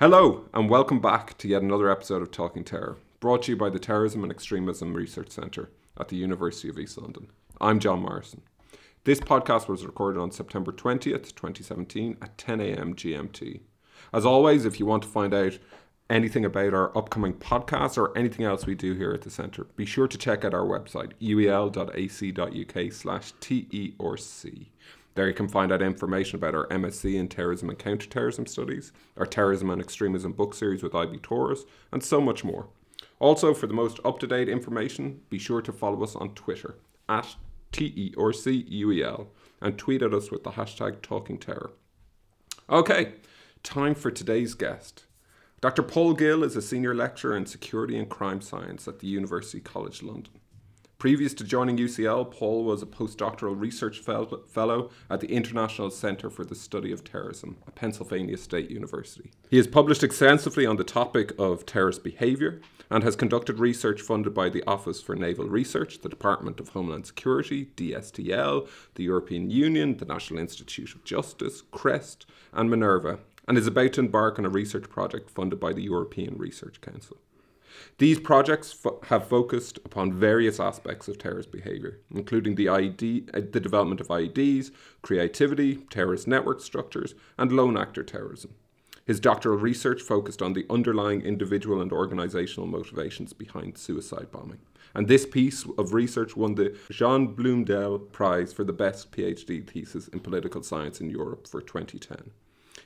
Hello, and welcome back to yet another episode of Talking Terror, brought to you by the Terrorism and Extremism Research Centre at the University of East London. I'm John Morrison. This podcast was recorded on September 20th, 2017 at 10am GMT. As always, if you want to find out anything about our upcoming podcasts or anything else we do here at the centre, be sure to check out our website, uel.ac.uk slash TERC. There you can find out information about our MSc in Terrorism and Counterterrorism Studies, our Terrorism and Extremism book series with IB Tauris, and so much more. Also, for the most up to date information, be sure to follow us on Twitter at TERCUEL and tweet at us with the hashtag Talking Terror. Okay, time for today's guest. Dr. Paul Gill is a senior lecturer in security and crime science at the University College London. Previous to joining UCL, Paul was a postdoctoral research fellow at the International Center for the Study of Terrorism at Pennsylvania State University. He has published extensively on the topic of terrorist behavior and has conducted research funded by the Office for Naval Research, the Department of Homeland Security, DSTL, the European Union, the National Institute of Justice, CREST, and Minerva, and is about to embark on a research project funded by the European Research Council. These projects fo- have focused upon various aspects of terrorist behaviour, including the, IED, uh, the development of IEDs, creativity, terrorist network structures, and lone actor terrorism. His doctoral research focused on the underlying individual and organisational motivations behind suicide bombing. And this piece of research won the Jean Blondel Prize for the best PhD thesis in political science in Europe for 2010.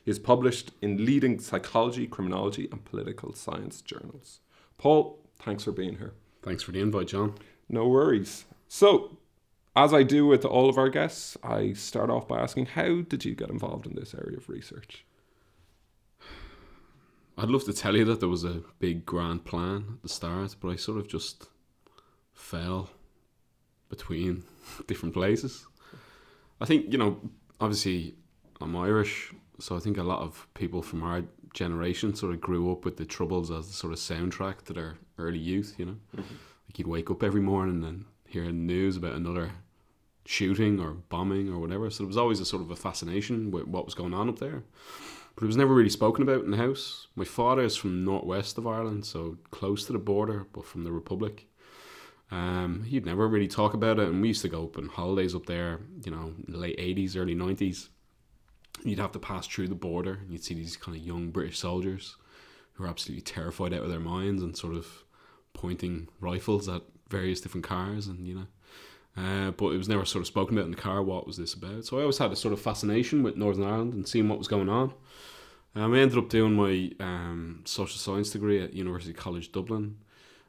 He is published in leading psychology, criminology, and political science journals. Paul, thanks for being here. Thanks for the invite, John. No worries. So, as I do with all of our guests, I start off by asking how did you get involved in this area of research? I'd love to tell you that there was a big grand plan at the start, but I sort of just fell between different places. I think, you know, obviously I'm Irish, so I think a lot of people from our generation sort of grew up with the Troubles as the sort of soundtrack to their early youth, you know? Like you'd wake up every morning and hear news about another shooting or bombing or whatever. So there was always a sort of a fascination with what was going on up there. But it was never really spoken about in the house. My father is from northwest of Ireland, so close to the border, but from the Republic. Um, he'd never really talk about it, and we used to go up on holidays up there, you know, late 80s, early 90s. You'd have to pass through the border, and you'd see these kind of young British soldiers who are absolutely terrified out of their minds and sort of pointing rifles at various different cars, and you know. Uh, but it was never sort of spoken about in the car. What was this about? So I always had a sort of fascination with Northern Ireland and seeing what was going on. Um, I ended up doing my um, social science degree at University College Dublin.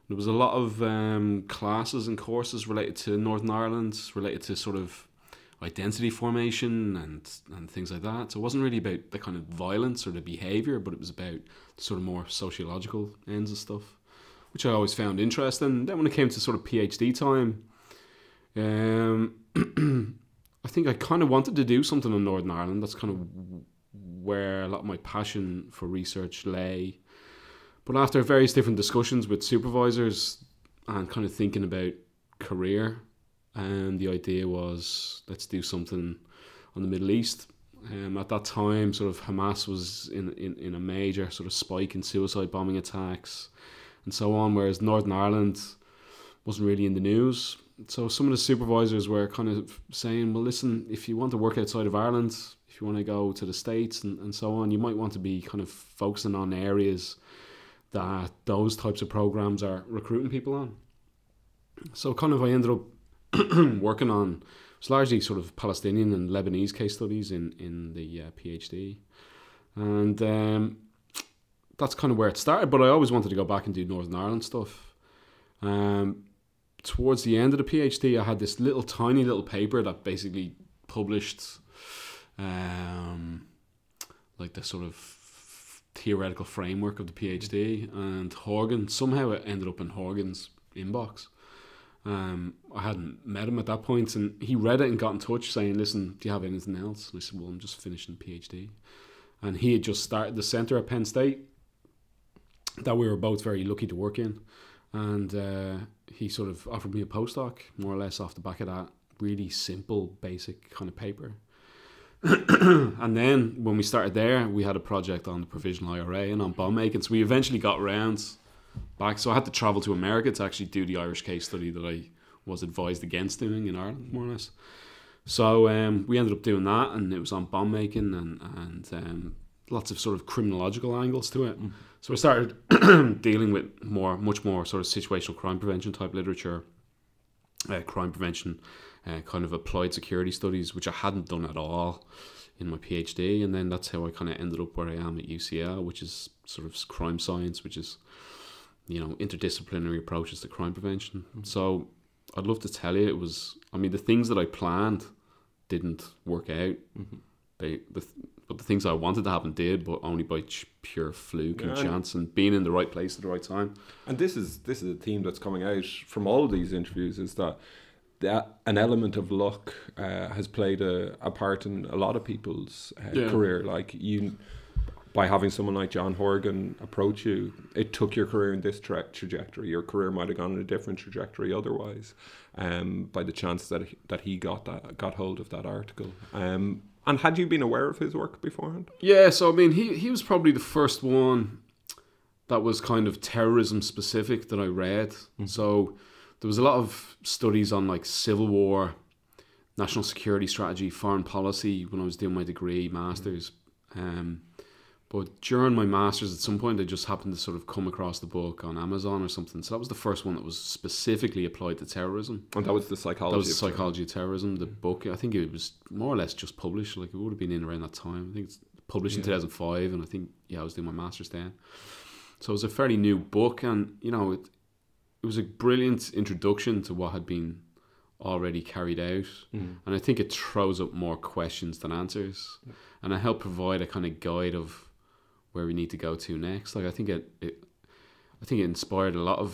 There was a lot of um, classes and courses related to Northern Ireland, related to sort of identity formation and and things like that. So it wasn't really about the kind of violence or the behaviour, but it was about sort of more sociological ends of stuff, which I always found interesting. Then when it came to sort of PhD time, um, I think I kind of wanted to do something in Northern Ireland. That's kind of where a lot of my passion for research lay. But after various different discussions with supervisors and kind of thinking about career, and the idea was let's do something on the Middle East. Um, at that time, sort of Hamas was in, in, in a major sort of spike in suicide bombing attacks and so on, whereas Northern Ireland wasn't really in the news. So some of the supervisors were kind of saying, well, listen, if you want to work outside of Ireland, if you want to go to the States and, and so on, you might want to be kind of focusing on areas that those types of programs are recruiting people on. So kind of I ended up working on it's largely sort of Palestinian and Lebanese case studies in in the uh, PhD, and um, that's kind of where it started. But I always wanted to go back and do Northern Ireland stuff. Um, towards the end of the PhD, I had this little tiny little paper that basically published, um, like the sort of theoretical framework of the PhD, and Horgan somehow it ended up in Horgan's inbox. Um, I hadn't met him at that point, and he read it and got in touch saying, "Listen, do you have anything else?" And I said, "Well, I'm just finishing PhD," and he had just started the center at Penn State that we were both very lucky to work in, and uh, he sort of offered me a postdoc, more or less off the back of that really simple, basic kind of paper. and then when we started there, we had a project on the provisional IRA and on bomb making. So we eventually got around back. So I had to travel to America to actually do the Irish case study that I was advised against doing in Ireland, more or less. So um, we ended up doing that, and it was on bomb making and and um, lots of sort of criminological angles to it. Mm. So I started dealing with more, much more sort of situational crime prevention type literature, uh, crime prevention, uh, kind of applied security studies, which I hadn't done at all in my PhD, and then that's how I kind of ended up where I am at UCL, which is sort of crime science, which is you know interdisciplinary approaches to crime prevention. Mm-hmm. So I'd love to tell you it was. I mean, the things that I planned didn't work out. Mm-hmm. They the, but the things I wanted to happen did, but only by ch- pure fluke yeah, and chance and being in the right place at the right time. And this is this is a theme that's coming out from all of these interviews is that that an element of luck uh, has played a, a part in a lot of people's uh, yeah. career. Like you, by having someone like John Horgan approach you, it took your career in this tra- trajectory. Your career might have gone in a different trajectory otherwise. Um, by the chance that he, that he got that got hold of that article. Um, and had you been aware of his work beforehand? Yeah, so I mean, he he was probably the first one that was kind of terrorism specific that I read. Mm-hmm. So there was a lot of studies on like civil war, national security strategy, foreign policy when I was doing my degree, masters. Um, but during my masters, at some point, I just happened to sort of come across the book on Amazon or something. So that was the first one that was specifically applied to terrorism. And that was the psychology. That was the psychology of terrorism. The book, I think it was more or less just published. Like it would have been in around that time. I think it's published yeah. in two thousand five, and I think yeah, I was doing my masters then. So it was a fairly new book, and you know, it it was a brilliant introduction to what had been already carried out, mm. and I think it throws up more questions than answers, yeah. and it helped provide a kind of guide of where we need to go to next. Like I think it, it I think it inspired a lot of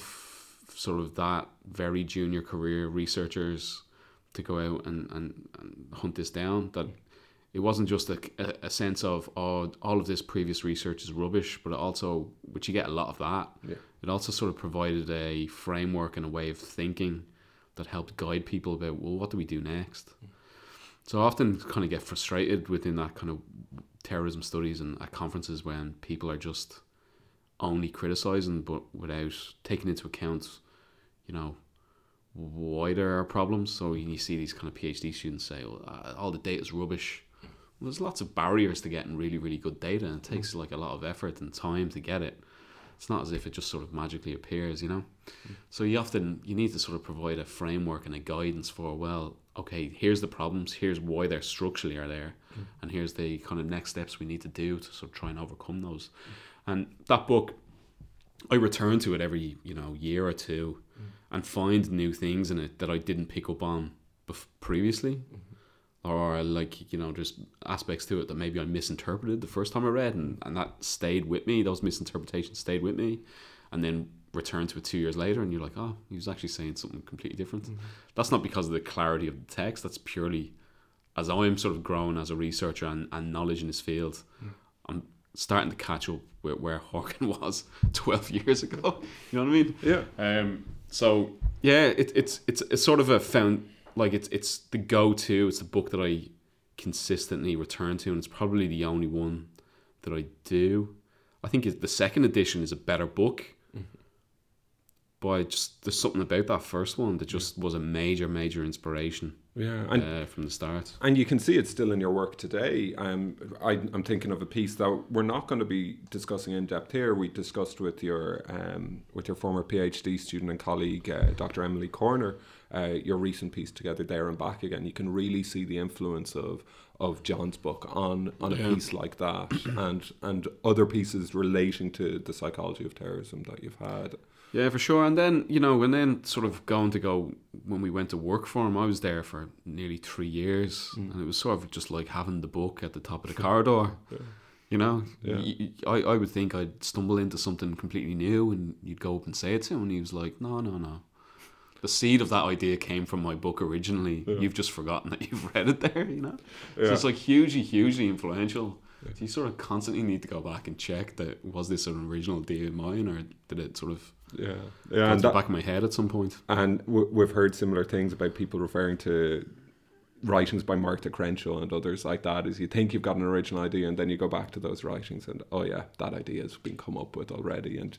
sort of that very junior career researchers to go out and, and, and hunt this down. That it wasn't just a, a, sense of oh all of this previous research is rubbish, but it also which you get a lot of that. Yeah. It also sort of provided a framework and a way of thinking that helped guide people about well what do we do next. Mm. So I often kind of get frustrated within that kind of terrorism studies and at conferences when people are just only criticizing but without taking into account, you know, why there are problems. So you see these kind of PhD students say, well, uh, all the data is rubbish. Well, there's lots of barriers to getting really, really good data, and it takes like a lot of effort and time to get it. It's not as if it just sort of magically appears, you know. So you often you need to sort of provide a framework and a guidance for well, okay, here's the problems, here's why they're structurally are there, mm. and here's the kind of next steps we need to do to sort of try and overcome those. Mm. And that book, I return to it every you know year or two, mm. and find new things in it that I didn't pick up on bef- previously. Mm-hmm. Or like you know, just aspects to it that maybe I misinterpreted the first time I read, and, and that stayed with me. Those misinterpretations stayed with me, and then return to it two years later and you're like, oh, he was actually saying something completely different. Mm-hmm. That's not because of the clarity of the text. That's purely as I'm sort of grown as a researcher and, and knowledge in this field. Mm. I'm starting to catch up with where Horgan was 12 years ago. You know what I mean? Yeah. Um. So yeah, it, it's it's it's sort of a found like it's it's the go to. It's the book that I consistently return to, and it's probably the only one that I do. I think the second edition is a better book but I just there's something about that first one that just was a major, major inspiration. Yeah, and, uh, from the start. And you can see it still in your work today. Um, I, am thinking of a piece that we're not going to be discussing in depth here. We discussed with your um, with your former PhD student and colleague, uh, Dr. Emily Corner, uh, your recent piece together there and back again. You can really see the influence of of John's book on on a yeah. piece like that, and and other pieces relating to the psychology of terrorism that you've had. Yeah, for sure. And then, you know, and then sort of going to go when we went to work for him, I was there for nearly three years. Mm. And it was sort of just like having the book at the top of the corridor. Yeah. You know, yeah. I, I would think I'd stumble into something completely new and you'd go up and say it to him. And he was like, no, no, no. The seed of that idea came from my book originally. Yeah. You've just forgotten that you've read it there, you know? So it's like hugely, hugely influential. So you sort of constantly need to go back and check that was this an original idea of mine or did it sort of yeah, yeah, and that, back of my head at some point. And w- we've heard similar things about people referring to writings by Martha Crenshaw and others like that is you think you've got an original idea and then you go back to those writings and oh yeah that idea has been come up with already and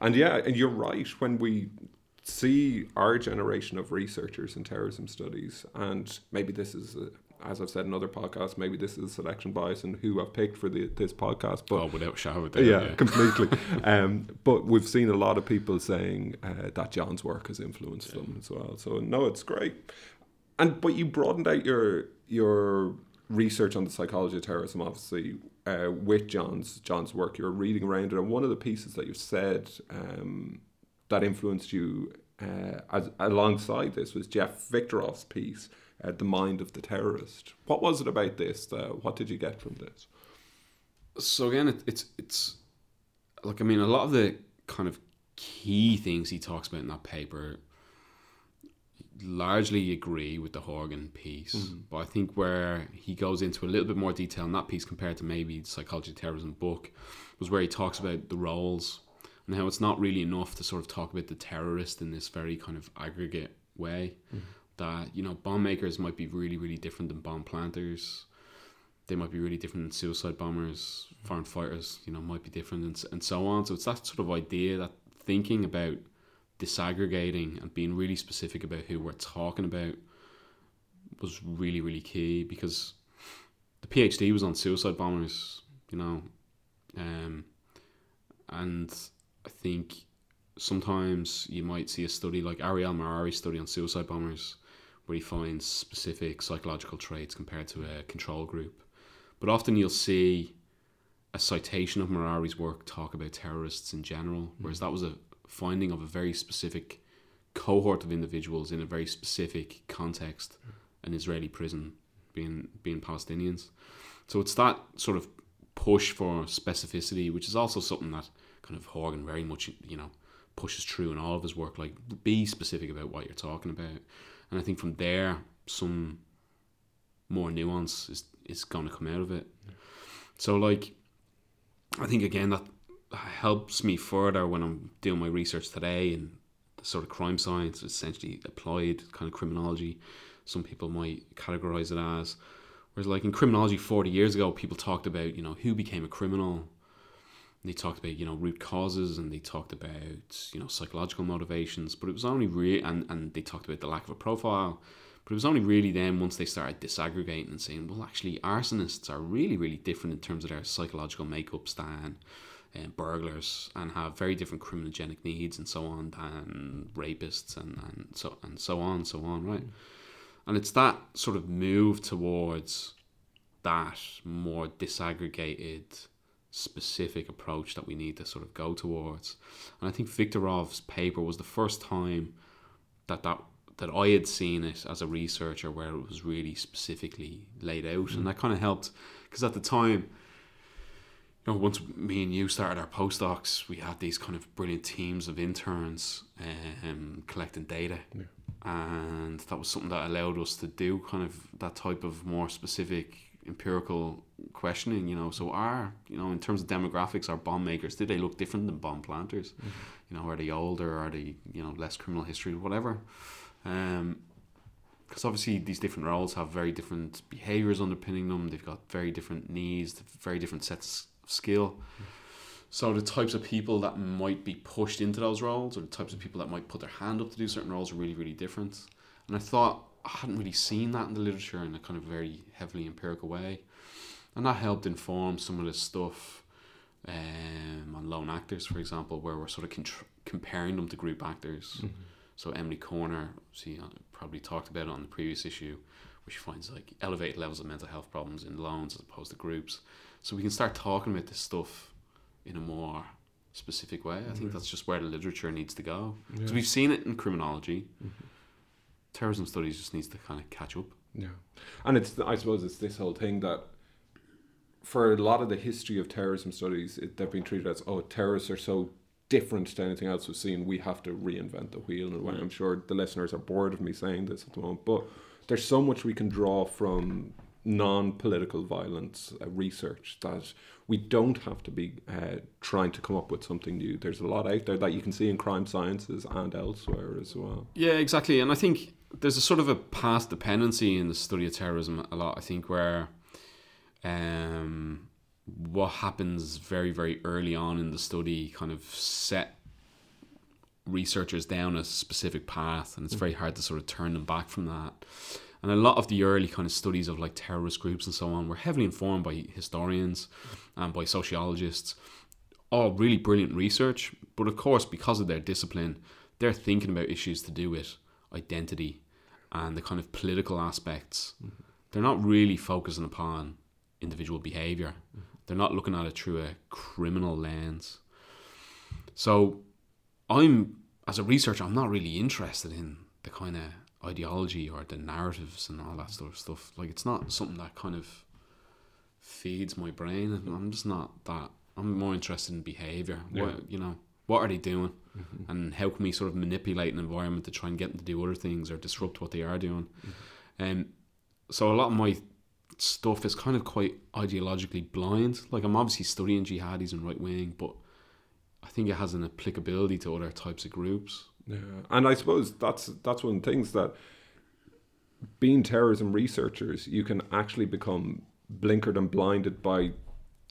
and yeah and you're right when we see our generation of researchers in terrorism studies and maybe this is a, as I've said in other podcasts, maybe this is a selection bias and who I've picked for the, this podcast. But oh, without shadow of yeah, yeah, completely. um, but we've seen a lot of people saying uh, that John's work has influenced yeah. them as well. So no, it's great. And but you broadened out your your research on the psychology of terrorism, obviously, uh, with John's John's work. You're reading around it, and one of the pieces that you've said um, that influenced you uh, as, alongside this was Jeff Victoroff's piece uh, the mind of the terrorist. What was it about this? Uh, what did you get from this? So again, it, it's it's like I mean, a lot of the kind of key things he talks about in that paper largely agree with the Horgan piece, mm-hmm. but I think where he goes into a little bit more detail in that piece compared to maybe the psychology of terrorism book was where he talks about the roles and how it's not really enough to sort of talk about the terrorist in this very kind of aggregate way. Mm-hmm that. You know bomb makers might be really really different than bomb planters. They might be really different than suicide bombers foreign fighters you know might be different and, and so on. So it's that sort of idea that thinking about disaggregating and being really specific about who we're talking about was really really key because the phd was on suicide bombers you know um, and i think sometimes you might see a study like Ariel Merari's study on suicide bombers where he finds specific psychological traits compared to a control group. But often you'll see a citation of Merari's work talk about terrorists in general, mm. whereas that was a finding of a very specific cohort of individuals in a very specific context, mm. an Israeli prison, being being Palestinians. So it's that sort of push for specificity, which is also something that kind of Horgan very much, you know, pushes through in all of his work. Like, be specific about what you're talking about and I think from there some more nuance is is going to come out of it. So like, I think again that helps me further when I'm doing my research today and sort of crime science, essentially applied kind of criminology. Some people might categorize it as. Whereas, like in criminology 40 years ago, people talked about, you know, who became a criminal, they talked about you know root causes and they talked about you know psychological motivations but it was only really and, and they talked about the lack of a profile but it was only really then once they started disaggregating and saying well actually arsonists are really really different in terms of their psychological makeups than um, burglars and have very different criminogenic needs and so on than rapists and, and so and so on and so on right? And it's that sort of move towards that more disaggregated specific approach that we need to sort of go towards. And I think Victoroff's paper was the first time that that that I had seen it as a researcher where it was really specifically laid out, mm. and that kind of helped because at the time. You know, once me and you started our postdocs, we had these kind of brilliant teams of interns um, collecting data, yeah. and that was something that allowed us to do kind of that type of more specific empirical questioning, you know. So are, you know, in terms of demographics, are bomb makers, do they look different than bomb planters? Mm-hmm. You know, are they older, are they, you know, less criminal history, whatever. Um, because obviously these different roles have very different behaviors underpinning them. They've got very different needs, very different sets of skill. Mm-hmm. So the types of people that might be pushed into those roles, or the types of people that might put their hand up to do certain roles, are really, really different. And I thought I hadn't really seen that in the literature in a kind of very heavily empirical way, and that helped inform some of the stuff um, on lone actors, for example, where we're sort of contr- comparing them to group actors. Mm-hmm. So Emily Corner, see, uh, probably talked about it on the previous issue, where she finds like elevated levels of mental health problems in lones as opposed to groups. So we can start talking about this stuff in a more specific way. I think that's just where the literature needs to go. Yeah. So we've seen it in criminology. Mm-hmm terrorism studies just needs to kind of catch up. Yeah, and it's I suppose it's this whole thing that for a lot of the history of terrorism studies, it, they've been treated as oh terrorists are so different to anything else we've seen. We have to reinvent the wheel in a way. I'm sure the listeners are bored of me saying this at the moment, but there's so much we can draw from non-political violence uh, research that we don't have to be uh, trying to come up with something new. There's a lot out there that you can see in crime sciences and elsewhere as well. Yeah, exactly. And I think there's a sort of a past dependency in the study of terrorism a lot. I think where um, what happens very very early on in the study kind of set researchers down a specific path, and it's very hard to sort of turn them back from that. And a lot of the early kind of studies of like terrorist groups and so on were heavily informed by historians and by sociologists. All really brilliant research, but of course, because of their discipline, they're thinking about issues to do with identity and the kind of political aspects. Mm-hmm. They're not really focusing upon individual behavior. Mm-hmm. They're not looking at it through a criminal lens. So, I'm as a researcher, I'm not really interested in the kind of ideology or the narratives and all that sort of stuff. Like it's not something that kind of feeds my brain. I'm just not that. I'm more interested in behavior. Yeah. What you know, what are they doing, mm-hmm. and how can we sort of manipulate an environment to try and get them to do other things or disrupt what they are doing. And mm-hmm. um, so a lot of my stuff is kind of quite ideologically blind. Like I'm obviously studying jihadis and right wing, but I think it has an applicability to other types of groups. Yeah, and I suppose that's that's one of the things that being terrorism researchers, you can actually become blinkered and blinded by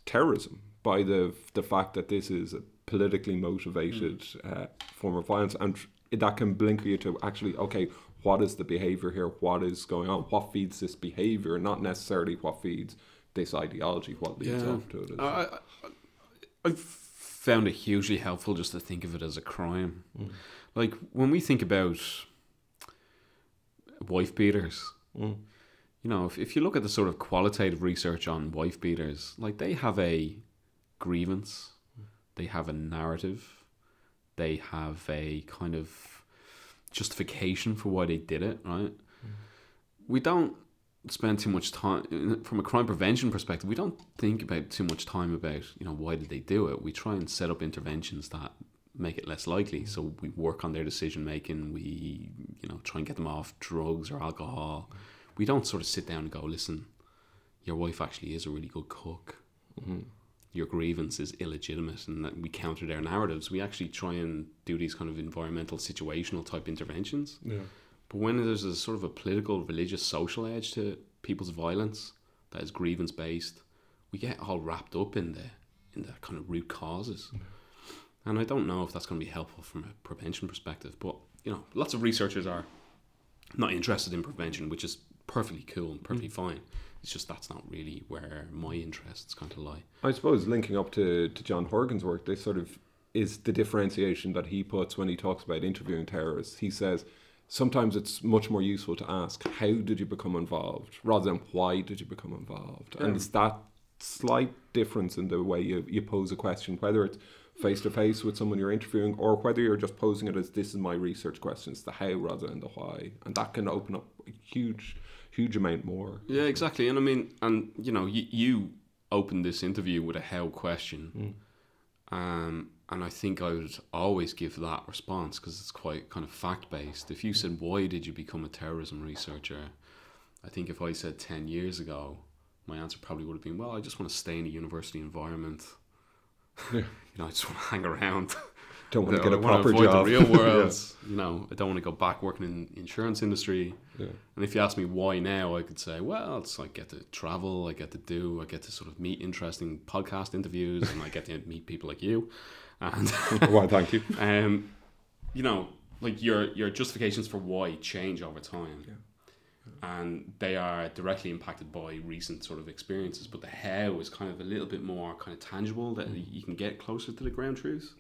terrorism, by the the fact that this is a politically motivated mm. uh, form of violence, and that can blinker you to actually okay, what is the behavior here? What is going on? What feeds this behavior? Not necessarily what feeds this ideology. What leads yeah. up to it? I, I, I've found it hugely helpful just to think of it as a crime. Mm like when we think about wife beaters, mm. you know, if, if you look at the sort of qualitative research on wife beaters, like they have a grievance, they have a narrative, they have a kind of justification for why they did it, right? Mm. We don't spend too much time from a crime prevention perspective we don't think about too much time about you know why did they do it we try and set up interventions that make it less likely. So we work on their decision making. We you know try and get them off drugs or alcohol. We don't sort of sit down and go, listen, your wife actually is a really good cook. Mm-hmm. Your grievance is illegitimate, and that we counter their narratives. We actually try and do these kind of environmental, situational type interventions. Yeah. But when there's a sort of a political, religious, social edge to people's violence that is grievance based, we get all wrapped up in the in the kind of root causes. Yeah and I don't know if that's going to be helpful from a prevention perspective. But you know, lots of researchers are not interested in prevention, which is perfectly cool and perfectly mm. fine. It's just that's not really where my interests kind of lie. I suppose linking up to, to John Horgan's work, they sort of is the differentiation that he puts when he talks about interviewing terrorists. He says sometimes it's much more useful to ask how did you become involved rather than why did you become involved, and hmm. it's that slight difference in the way you, you pose a question, whether it's face to face with someone you're interviewing, or whether you're just posing it as this is my research questions, the how rather than the why, and that can open up a huge, huge amount more. Yeah, exactly. And I mean, and you know, you, you opened this interview with a how question, mm. um, and I think I would always give that response because it's quite kind of fact based. If you said why did you become a terrorism researcher, I think if I said ten years ago, my answer probably would have been, well, I just want to stay in a university environment yeah. you know, I just want to hang around. Don't want to get a proper job. The real world. yeah. You know, I don't want to go back working in insurance industry. Yeah. And if you ask me why now, I could say, well, it's like I get to travel, I get to do, I get to sort of meet interesting podcast interviews, and I get to meet people like you. And why? Thank you. Um, you know, like your your justifications for why change over time. Yeah and they are directly impacted by recent sort of experiences. But the how is kind of a little bit more kind of tangible that mm. you can get closer to the ground truth.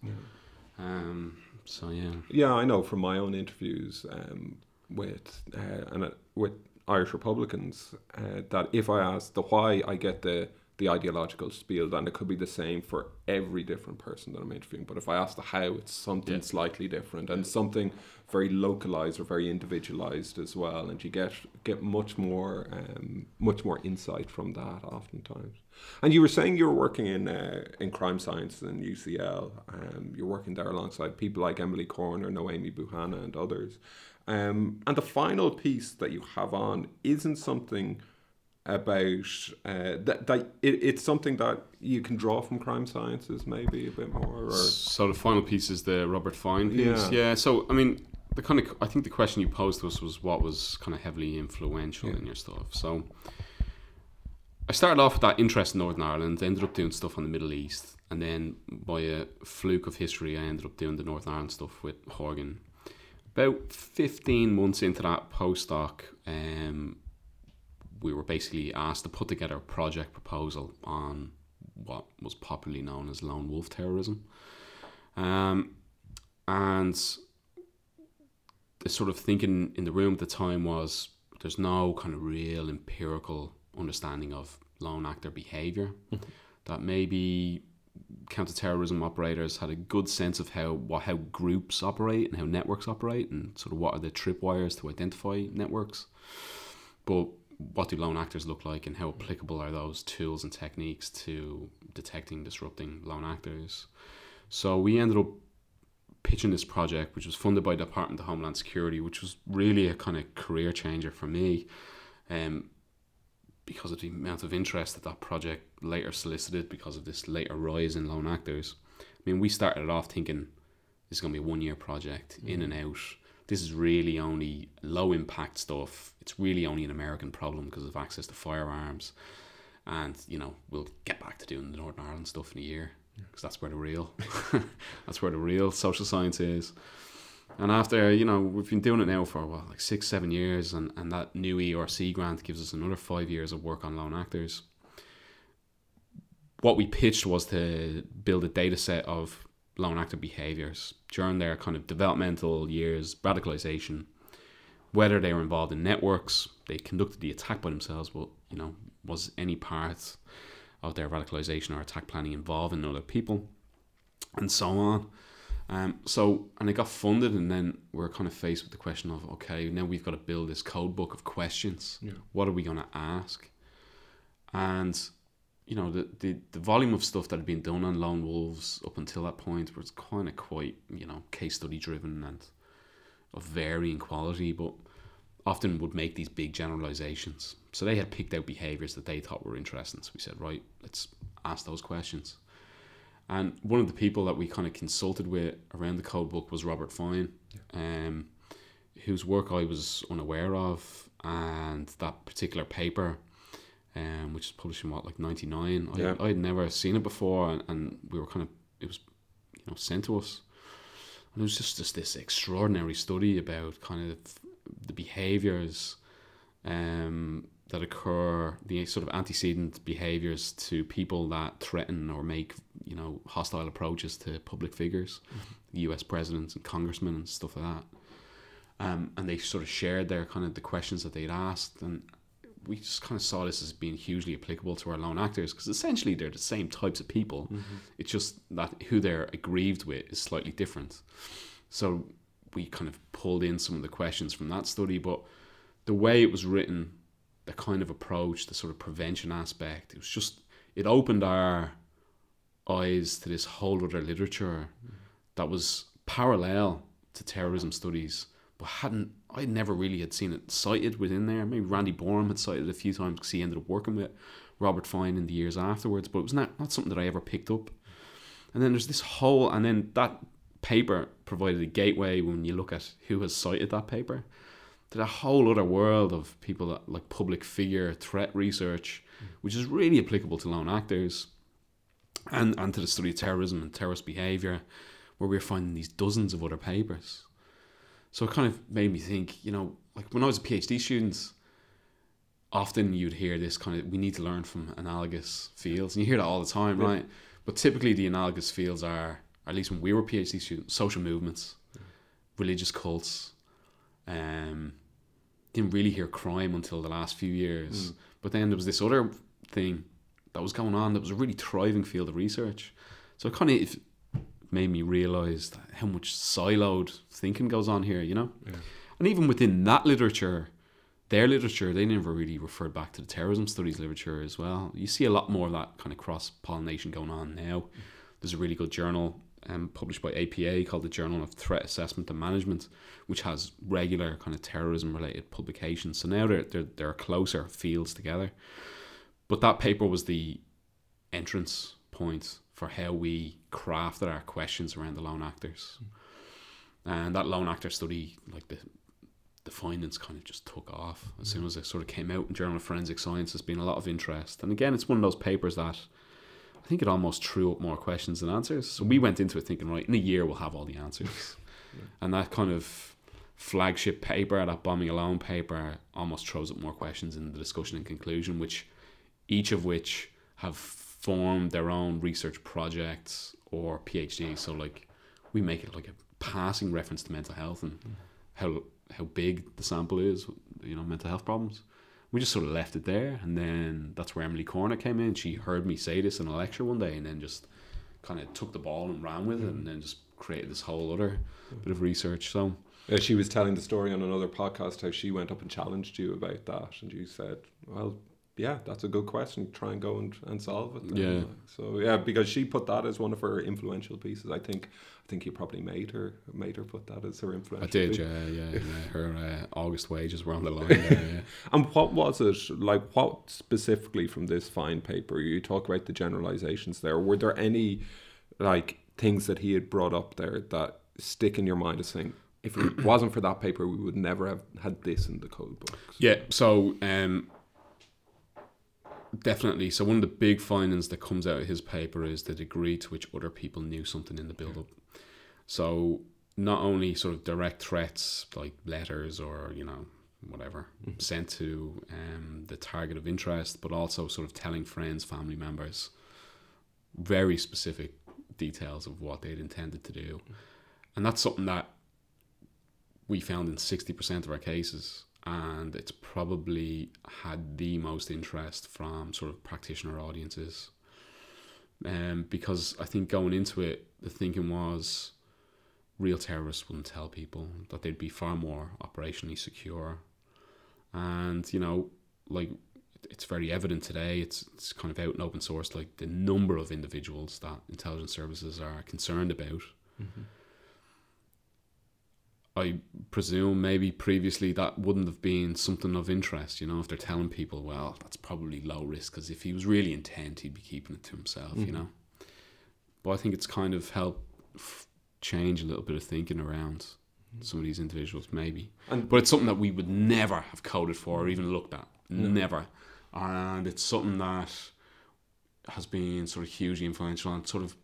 Um, so yeah. Yeah, I know from my own interviews um, with uh, and uh, with Irish Republicans uh, that if I ask the why, I get the the ideological spiel, and it could be the same for every different person that I'm interviewing. But if I ask the how, it's something yeah. slightly different and something very localized or very individualized as well, and you get get much more um, much more insight from that oftentimes. And you were saying you were working in uh, in crime science in UCL. Um, you're working there alongside people like Emily Corner, Noémie Bouhana, and others. Um, and the final piece that you have on isn't something about uh, that, that it, it's something that you can draw from crime sciences maybe a bit more or so the final piece is the Robert Fein piece yeah, yeah so i mean the kind of I think the question you posed to us was what was kind of heavily influential Yeah. in your stuff. So I started off with that interest in Northern Ireland, ended up doing stuff on the Middle East, and then by a fluke of history, I ended up doing the Northern Ireland stuff with Horgan. About 15 months into that postdoc, um, we were basically asked to put together a project proposal on what was popularly known as lone wolf terrorism. Um, and the sort of thinking in the room at the time was there's no kind of real empirical understanding of lone actor behavior. that maybe counterterrorism operators had a good sense of how what how groups operate and how networks operate and sort of what are the tripwires to identify networks. But what do lone actors look like and how applicable are those tools and techniques to detecting, disrupting lone actors? So we ended up pitching this project, which was funded by the Department of Homeland Security, which was really a kind of career changer for me, um, because of the amount of interest that that project later solicited because of this later rise in lone actors. I mean, we started it off thinking this is going to be a one year project, in mm. and out. This is really only low impact stuff. It's really only an American problem because of access to firearms. And, you know, we'll get back to doing the Northern Ireland stuff in a year because that's where the real that's where the real social science is. And after, you know, we've been doing it now for what, like six, seven years, and, and that new ERC grant gives us another five years of work on lone actors. What we pitched was to build a data set of lone actor behaviors during their kind of developmental years, radicalization, whether they were involved in networks, they conducted the attack by themselves, but, you know, was any part of their radicalization or attack planning involving other people, and so on. Um, so, and it got funded, and then we're kind of faced with the question of okay, now we've got to build this code book of questions. Yeah. What are we going to ask? And you know, the, the the volume of stuff that had been done on lone wolves up until that point was kind of quite you know case study driven and of varying quality, but often would make these big generalizations. So they had picked out behaviors that they thought were interesting. So we said, right, let's ask those questions. And one of the people that we kind of consulted with around the code book was Robert Fein, um, whose work I was unaware of, and that particular paper, um, which is published in what like ninety nine. Yeah. I I had never seen it before, and, and we were kind of it was you know sent to us, and it was just just this extraordinary study about kind of the behaviors um, that occur, the sort of antecedent behaviors to people that threaten or make, you know, hostile approaches to public figures, U.S. presidents and congressmen and stuff like that. Um, and they sort of shared their kind of the questions that they'd asked, and we just kind of saw this as being hugely applicable to our lone actors because essentially they're the same types of people. It's just that who they're aggrieved with is slightly different. So we kind of pulled in some of the questions from that study, but the way it was written, the kind of approach, the sort of prevention aspect, it was just it opened our eyes to this whole other literature that was parallel to terrorism studies, but hadn't I never really had seen it cited within there. Maybe Randy Borum had cited it a few times because he ended up working with Robert Fein in the years afterwards, but it was not, not something that I ever picked up. And then there's this whole, and then that paper provided a gateway when you look at who has cited that paper to a whole other world of people that like public figure threat research, which is really applicable to lone actors and, and to the study of terrorism and terrorist behavior, where we're finding these dozens of other papers. So it kind of made me think, you know, like when I was a PhD student, often you'd hear this kind of we need to learn from analogous fields, and you hear that all the time, Yeah. right? But typically the analogous fields are, at least when we were PhD students, social movements, religious cults. Um, didn't really hear crime until the last few years, hmm. but then there was this other thing that was going on that was a really thriving field of research. So it kind of made me realize how much siloed thinking goes on here, you know. Yeah. And even within that literature, their literature, they never really referred back to the terrorism studies literature as well. You see a lot more of that kind of cross pollination going on now. Hmm. There's a really good journal um, published by APA called the Journal of Threat Assessment and Management, which has regular kind of terrorism related publications. So now they're, they're, they're closer fields together. But that paper was the entrance point for how we crafted our questions around the lone actors. and that lone actor study, like the the findings kind of just took off as soon as it sort of came out in Journal of Forensic Science. There's been a lot of interest, and again, it's one of those papers that I think it almost threw up more questions than answers. So we went into it thinking, right, in a year we'll have all the answers, and that kind of flagship paper, that bombing alone paper, almost throws up more questions in the discussion and conclusion, which each of which have formed their own research projects or PhD. So like we make it like a passing reference to mental health and mm. how how big the sample is, you know, mental health problems. We just sort of left it there, and then that's where Emily Corner came in. She heard me say this in a lecture one day, and then just kind of took the ball and ran with it, and then just created this whole other bit of research. So Uh, she was telling the story on another podcast how she went up and challenged you about that, and you said, "Well, yeah, that's a good question. Try and go and, and solve it." then." Yeah. So yeah, because she put that as one of her influential pieces. I think I think you probably made her made her put that as her influential. I did, piece. yeah, yeah, yeah. Her uh, August wages were on the line. There, yeah. And what was it like? What specifically from this Fein paper? You talk about the generalizations there. Were there any like things that he had brought up there that stick in your mind as saying, if it wasn't for that paper, we would never have had this in the code books? Yeah, so um, definitely. So one of the big findings that comes out of his paper is the degree to which other people knew something in the build-up. So not only sort of direct threats like letters or you know whatever sent to um, the target of interest, but also sort of telling friends, family members, very specific details of what they'd intended to do, and that's something that we found in sixty percent of our cases and it's probably had the most interest from sort of practitioner audiences. Um, because I think going into it, the thinking was real terrorists wouldn't tell people that they'd be far more operationally secure, and you know, like it's very evident today. It's it's kind of out in open source, like the number of individuals that intelligence services are concerned about. I presume maybe previously that wouldn't have been something of interest, you know, if they're telling people, well, that's probably low risk because if he was really intent, he'd be keeping it to himself, you mm-hmm. know. But I think it's kind of helped f- change a little bit of thinking around mm-hmm. some of these individuals, maybe. And- but it's something that we would never have coded for or even looked at, never. And it's something that has been sort of hugely influential and sort of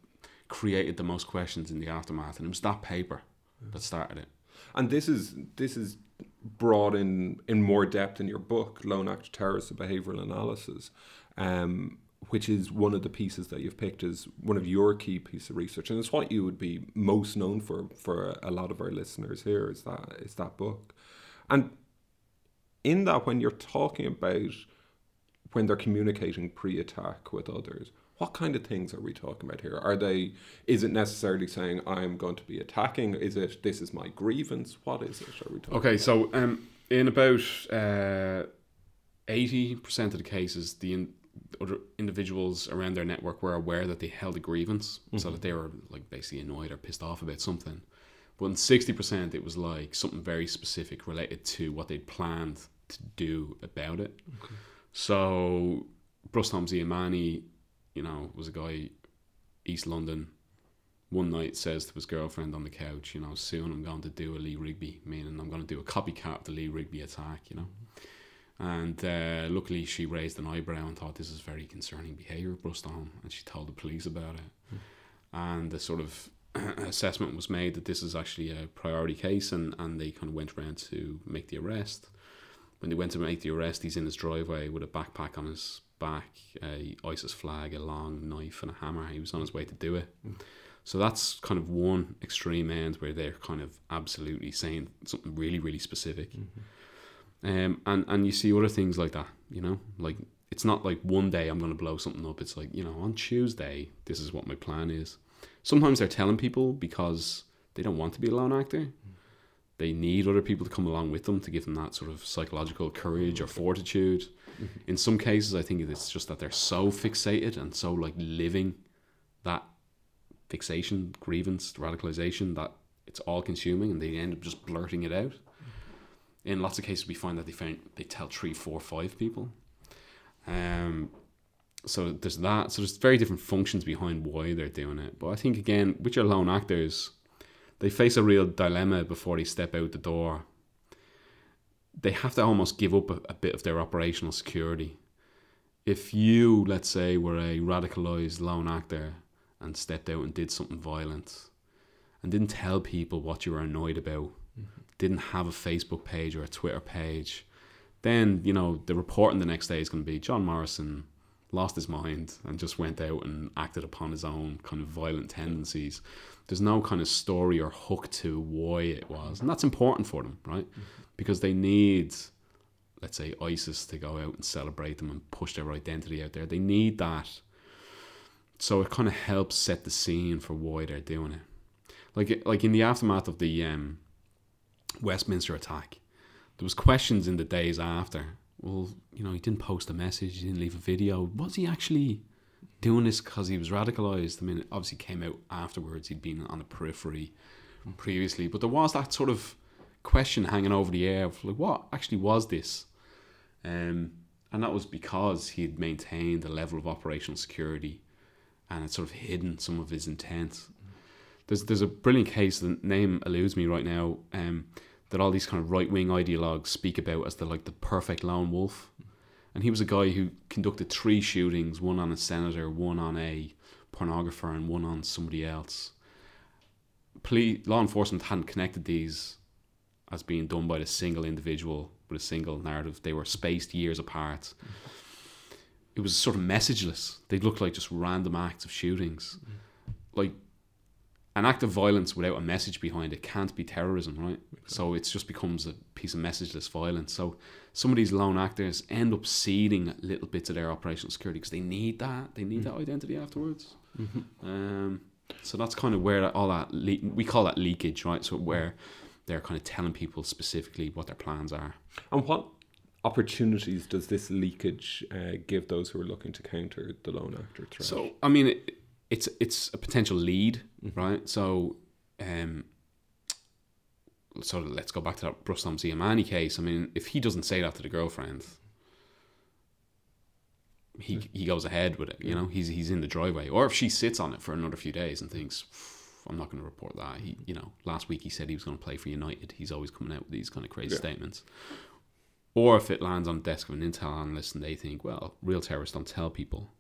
created the most questions in the aftermath. And it was that paper that mm. started it. And this is this is brought in in more depth in your book, Lone Act Terrorist: Behavioral Analysis, um, which is one of the pieces that you've picked as one of your key piece of research, and it's what you would be most known for for a lot of our listeners here is that is that book, and in that when you're talking about when they're communicating pre-attack with others what kind of things are we talking about here? Are they is it necessarily saying i'm going to be attacking is it this is my grievance what is it are we talking Okay, so um, in about uh, eighty percent of the cases, the in, other individuals around their network were aware that they held a grievance, so that they were like basically annoyed or pissed off about something. But in sixty percent, it was like something very specific related to what they'd planned to do about it. So Brusthom Ziamani, you know, was a guy East London. One night says to his girlfriend on the couch, you know, soon I'm going to do a Lee Rigby, meaning I'm going to do a copycat of the Lee Rigby attack, you know. And uh, luckily, she raised an eyebrow and thought this is very concerning behaviour, Brusthom, and she told the police about it. And the sort of assessment was made that this is actually a priority case, and, and they kind of went around to make the arrest. When they went to make the arrest, he's in his driveway with a backpack on his back, a ISIS flag, a long knife, and a hammer. He was on his way to do it. Hmm. So that's kind of one extreme end where they're kind of absolutely saying something really, really specific. Mm-hmm. Um, and, and you see other things like that, you know, like it's not like one day I'm going to blow something up. It's like, you know, on Tuesday, this is what my plan is. Sometimes they're telling people because they don't want to be a lone actor. Hmm. They need other people to come along with them to give them that sort of psychological courage or hmm. fortitude. In some cases, I think it's just that they're so fixated and so like living that fixation, grievance, radicalization that it's all consuming and they end up just blurting it out. In lots of cases, we find that they find they tell three, four, five people. Um, so there's that. So there's very different functions behind why they're doing it. But I think again, with your lone actors, they face a real dilemma before they step out the door. They have to almost give up a, a bit of their operational security. If you, let's say, were a radicalized lone actor and stepped out and did something violent and didn't tell people what you were annoyed about, mm-hmm. didn't have a Facebook page or a Twitter page, then, you know, the reporting the next day is going to be John Morrison lost his mind and just went out and acted upon his own kind of violent tendencies. There's no kind of story or hook to why it was. And that's important for them, right? Mm-hmm. Because they need, let's say, ISIS to go out and celebrate them and push their identity out there. They need that. So it kind of helps set the scene for why they're doing it. Like, like in the aftermath of the um, Westminster attack, there was questions in the days after well, you know, he didn't post a message, he didn't leave a video. Was he actually doing this because he was radicalized? I mean, obviously came out afterwards. He'd been on the periphery previously, but there was that sort of question hanging over the air of like, what actually was this? Um, and that was because he had maintained a level of operational security and had sort of hidden some of his intent. There's there's a brilliant case. The name eludes me right now. Um, that all these kind of right wing ideologues speak about as the like the perfect lone wolf. And he was a guy who conducted three shootings, one on a senator, one on a pornographer, and one on somebody else. Police, law enforcement hadn't connected these as being done by a single individual with a single narrative. They were spaced years apart. It was sort of messageless. They looked like just random acts of shootings. Like an act of violence without a message behind it can't be terrorism, right? So it just becomes a piece of messageless violence. So some of these lone actors end up ceding little bits of their operational security because they need that. They need mm-hmm. that identity afterwards. Mm-hmm. Um, so that's kind of where that, all that le- we call that leakage, right? So where they're kind of telling people specifically what their plans are. And what opportunities does this leakage uh, give those who are looking to counter the lone actor threat? So I mean. It, it's it's a potential lead, mm-hmm. right? So, um, so let's go back to that Brusthom Ziamani case. I mean, if he doesn't say that to the girlfriend, he he goes ahead with it. You know, he's he's in the driveway. Or if she sits on it for another few days and thinks, I'm not going to report that. He, you know, last week he said he was going to play for United. He's always coming out with these kind of crazy yeah. statements. Or if it lands on the desk of an intel analyst and they think, well, real terrorists don't tell people.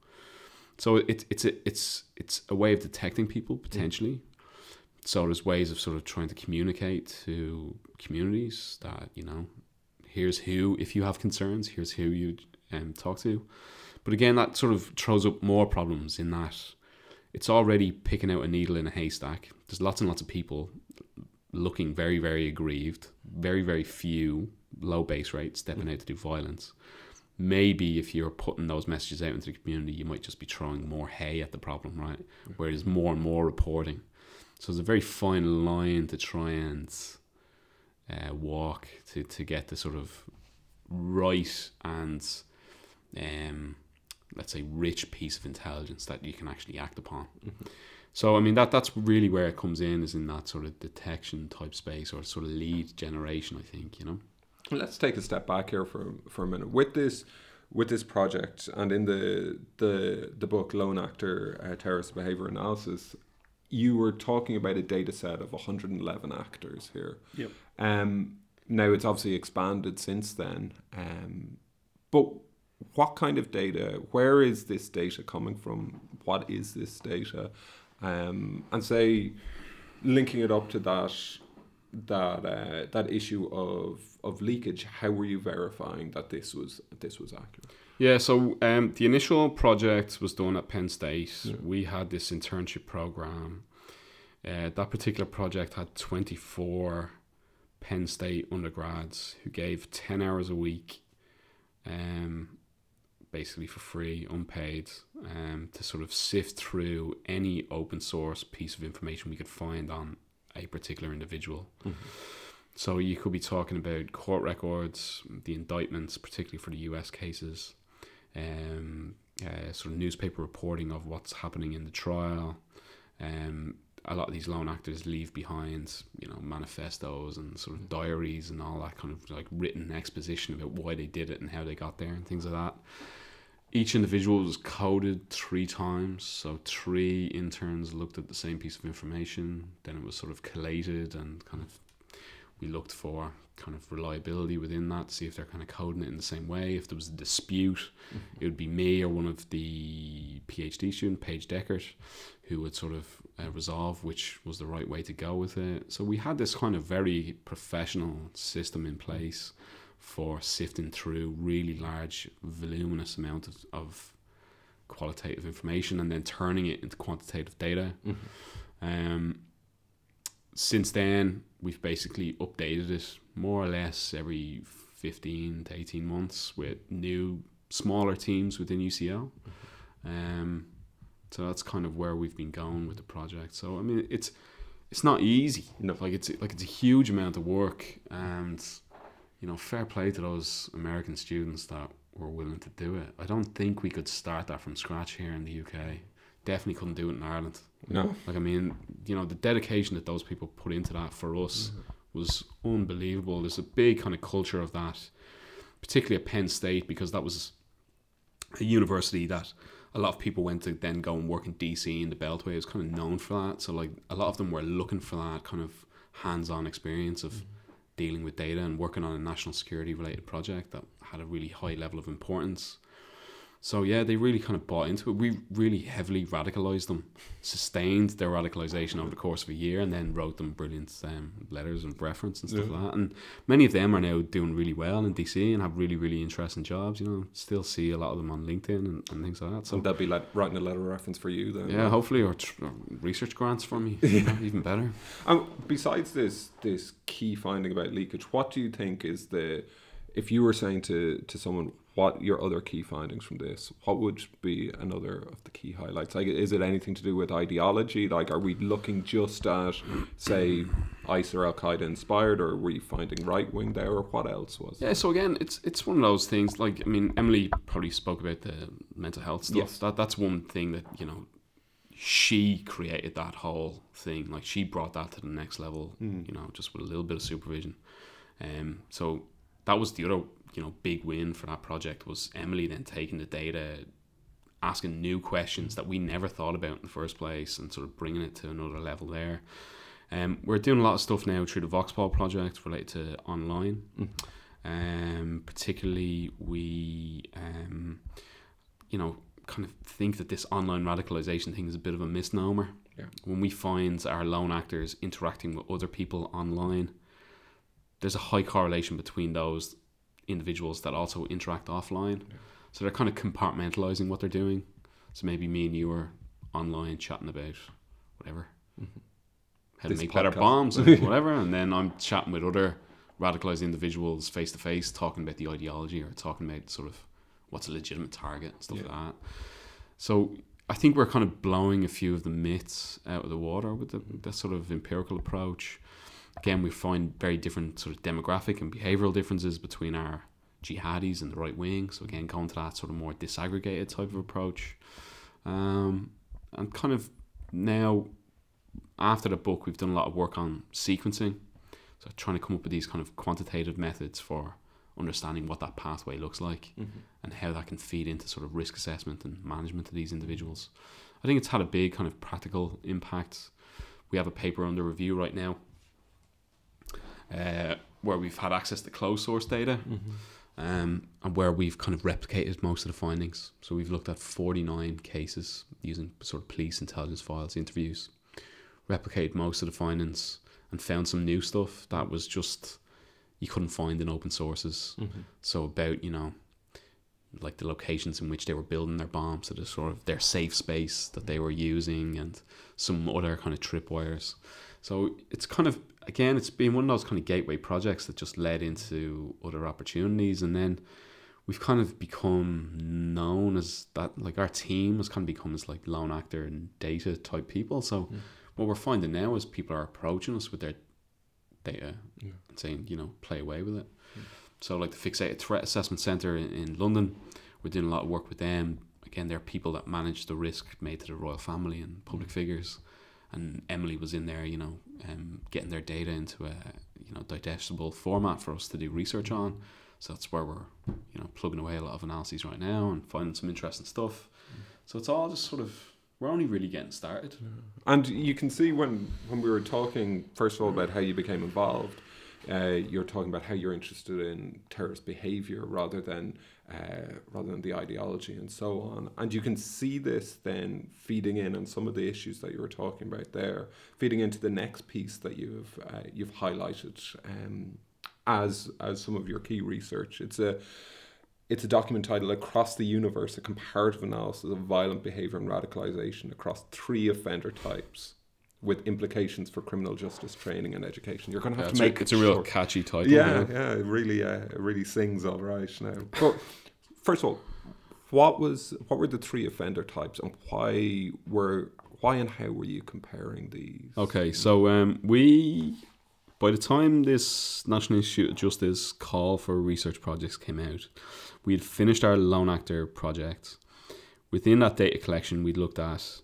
So it's it's a, it's it's a way of detecting people potentially. Mm. So there's ways of sort of trying to communicate to communities that you know, here's who if you have concerns, here's who you um, talk to. But again, that sort of throws up more problems in that it's already picking out a needle in a haystack. There's lots and lots of people looking very, very aggrieved, very, very few low base rates stepping out to do violence maybe if you're putting those messages out into the community, you might just be throwing more hay at the problem, right? Where there's more and more reporting. So it's a very fine line to try and uh, walk to, to get the sort of right and um, let's say rich piece of intelligence that you can actually act upon. Mm-hmm. So I mean that that's really where it comes in is in that sort of detection type space or sort of lead generation. I think you know. Let's take a step back here for for a minute with this with this project and in the the the book Lone Actor uh, Terrorist Behavior Analysis. You were talking about a data set of 111 actors here. Yep. Um, now it's obviously expanded since then. Um, but what kind of data? Where is this data coming from? What is this data? Um, and say linking it up to that that uh, that issue of of leakage, how were you verifying that this was this was accurate? Yeah, so um, the initial project was done at Penn State. Yeah. We had this internship program. Uh, that particular project had 24 Penn State undergrads who gave 10 hours a week, um, basically for free, unpaid, um, to sort of sift through any open source piece of information we could find on a particular individual. Mm-hmm. So you could be talking about court records, the indictments, particularly for the US cases, um, uh, sort of newspaper reporting of what's happening in the trial. Um, a lot of these lone actors leave behind, you know, manifestos and sort of diaries and all that kind of like written exposition about why they did it and how they got there and things like that. Each individual was coded three times. So three interns looked at the same piece of information. Then it was sort of collated and kind of we looked for kind of reliability within that, see if they're kind of coding it in the same way. If there was a dispute, mm-hmm. it would be me or one of the PhD student, Paige Deckert, who would sort of uh, resolve which was the right way to go with it. So we had this kind of very professional system in place for sifting through really large, voluminous amount of, of qualitative information and then turning it into quantitative data. Mm-hmm. Um, since then, we've basically updated it more or less every 15 to 18 months with new, smaller teams within UCL. Mm-hmm. Um, so that's kind of where we've been going with the project. So I mean, it's it's not easy. No. Like it's like it's a huge amount of work, and you know, fair play to those American students that were willing to do it. I don't think we could start that from scratch here in the UK. Definitely couldn't do it in Ireland. No. Like I mean, you know, the dedication that those people put into that for us mm-hmm. was unbelievable. There's a big kind of culture of that, particularly at Penn State, because that was a university that a lot of people went to then go and work in DC in the Beltway. It was kind of known for that. So like a lot of them were looking for that kind of hands-on experience of mm-hmm. Dealing with data and working on a national security related project that had a really high level of importance. So yeah, they really kind of bought into it. We really heavily radicalized them, sustained their radicalization over the course of a year, and then wrote them brilliant um, letters of reference and stuff yeah. like that. And many of them are now doing really well in DC and have really really interesting jobs. You know, still see a lot of them on LinkedIn and, and things like that. So Would that be like writing a letter of reference for you then? Yeah, hopefully, or, tr- or research grants for me. yeah. know, even better. And besides this this key finding about leakage, what do you think is the if you were saying to to someone what your other key findings from this? What would be another of the key highlights? Like, is it anything to do with ideology? Like, are we looking just at, say, ISIS or Al Qaeda inspired, or were you finding right wing there, or what else was? Yeah. So again, it's it's one of those things. Like, I mean, Emily probably spoke about the mental health stuff. Yes. That that's one thing that you know. She created that whole thing. Like she brought that to the next level. Mm. You know, just with a little bit of supervision. Um. So that was the other you know big win for that project was Emily then taking the data, asking new questions that we never thought about in the first place, and sort of bringing it to another level there. Um, we're doing a lot of stuff now through the VOX-Pol project related to online. Mm. Um, particularly, we, um, you know, kind of think that this online radicalization thing is a bit of a misnomer. Yeah. When we find our lone actors interacting with other people online, there's a high correlation between those individuals that also interact offline. Yeah. So they're kind of compartmentalizing what they're doing. So maybe me and you are online chatting about whatever, mm-hmm. how this to make podcast. better bombs or whatever, and then I'm chatting with other radicalized individuals face to face, talking about the ideology or talking about sort of what's a legitimate target and stuff yeah. like that. So I think we're kind of blowing a few of the myths out of the water with the, mm-hmm. that sort of empirical approach again, we find very different sort of demographic and behavioral differences between our jihadis and the right wing. So again, going to that sort of more disaggregated type of approach, um, and kind of now after the book, we've done a lot of work on sequencing. So trying to come up with these kind of quantitative methods for understanding what that pathway looks like mm-hmm. and how that can feed into sort of risk assessment and management of these individuals. I think it's had a big kind of practical impact. We have a paper under review right now uh, where we've had access to closed source data. Mm-hmm. Um, and where we've kind of replicated most of the findings. So we've looked at 49 cases using sort of police intelligence files, interviews, replicated most of the findings, and found some new stuff that was just you couldn't find in open sources. Mm-hmm. So about you know, like the locations in which they were building their bombs, so the sort of their safe space that they were using, and some other kind of tripwires. So it's kind of again, it's been one of those kind of gateway projects that just led into other opportunities, and then we've kind of become known as that. Like our team has kind of become as like lone actor and data type people. So mm. what we're finding now is people are approaching us with their data yeah. and saying, you know, play away with it. Mm. So like the Fixated Threat Assessment Centre in, in London, we're doing a lot of work with them. Again, they're people that manage the risk made to the royal family and public mm. figures and Emily was in there, you know, um, getting their data into a you know digestible format for us to do research on. So that's where we're you know plugging away a lot of analyses right now and finding some interesting stuff. So it's all just sort of we're only really getting started. And you can see when when we were talking first of all about how you became involved, uh, you're talking about how you're interested in terrorist behavior rather than uh, rather than the ideology and so on. And you can see this then feeding in on some of the issues that you were talking about there, feeding into the next piece that you've uh, you've highlighted um, as as some of your key research. It's a it's a document titled Across the Universe, a comparative analysis of violent behavior and radicalization across three offender types with implications for criminal justice training and education. You're going to have Yeah, to make a, it's it a real short. catchy title. Yeah, know? yeah, it really, uh, it really sings all right now. But first of all, what was what were the three offender types, and why were why and how were you comparing these? Okay, so um, we, by the time this National Institute of Justice call for research projects came out, we had finished our lone actor project. Within that data collection, we'd looked at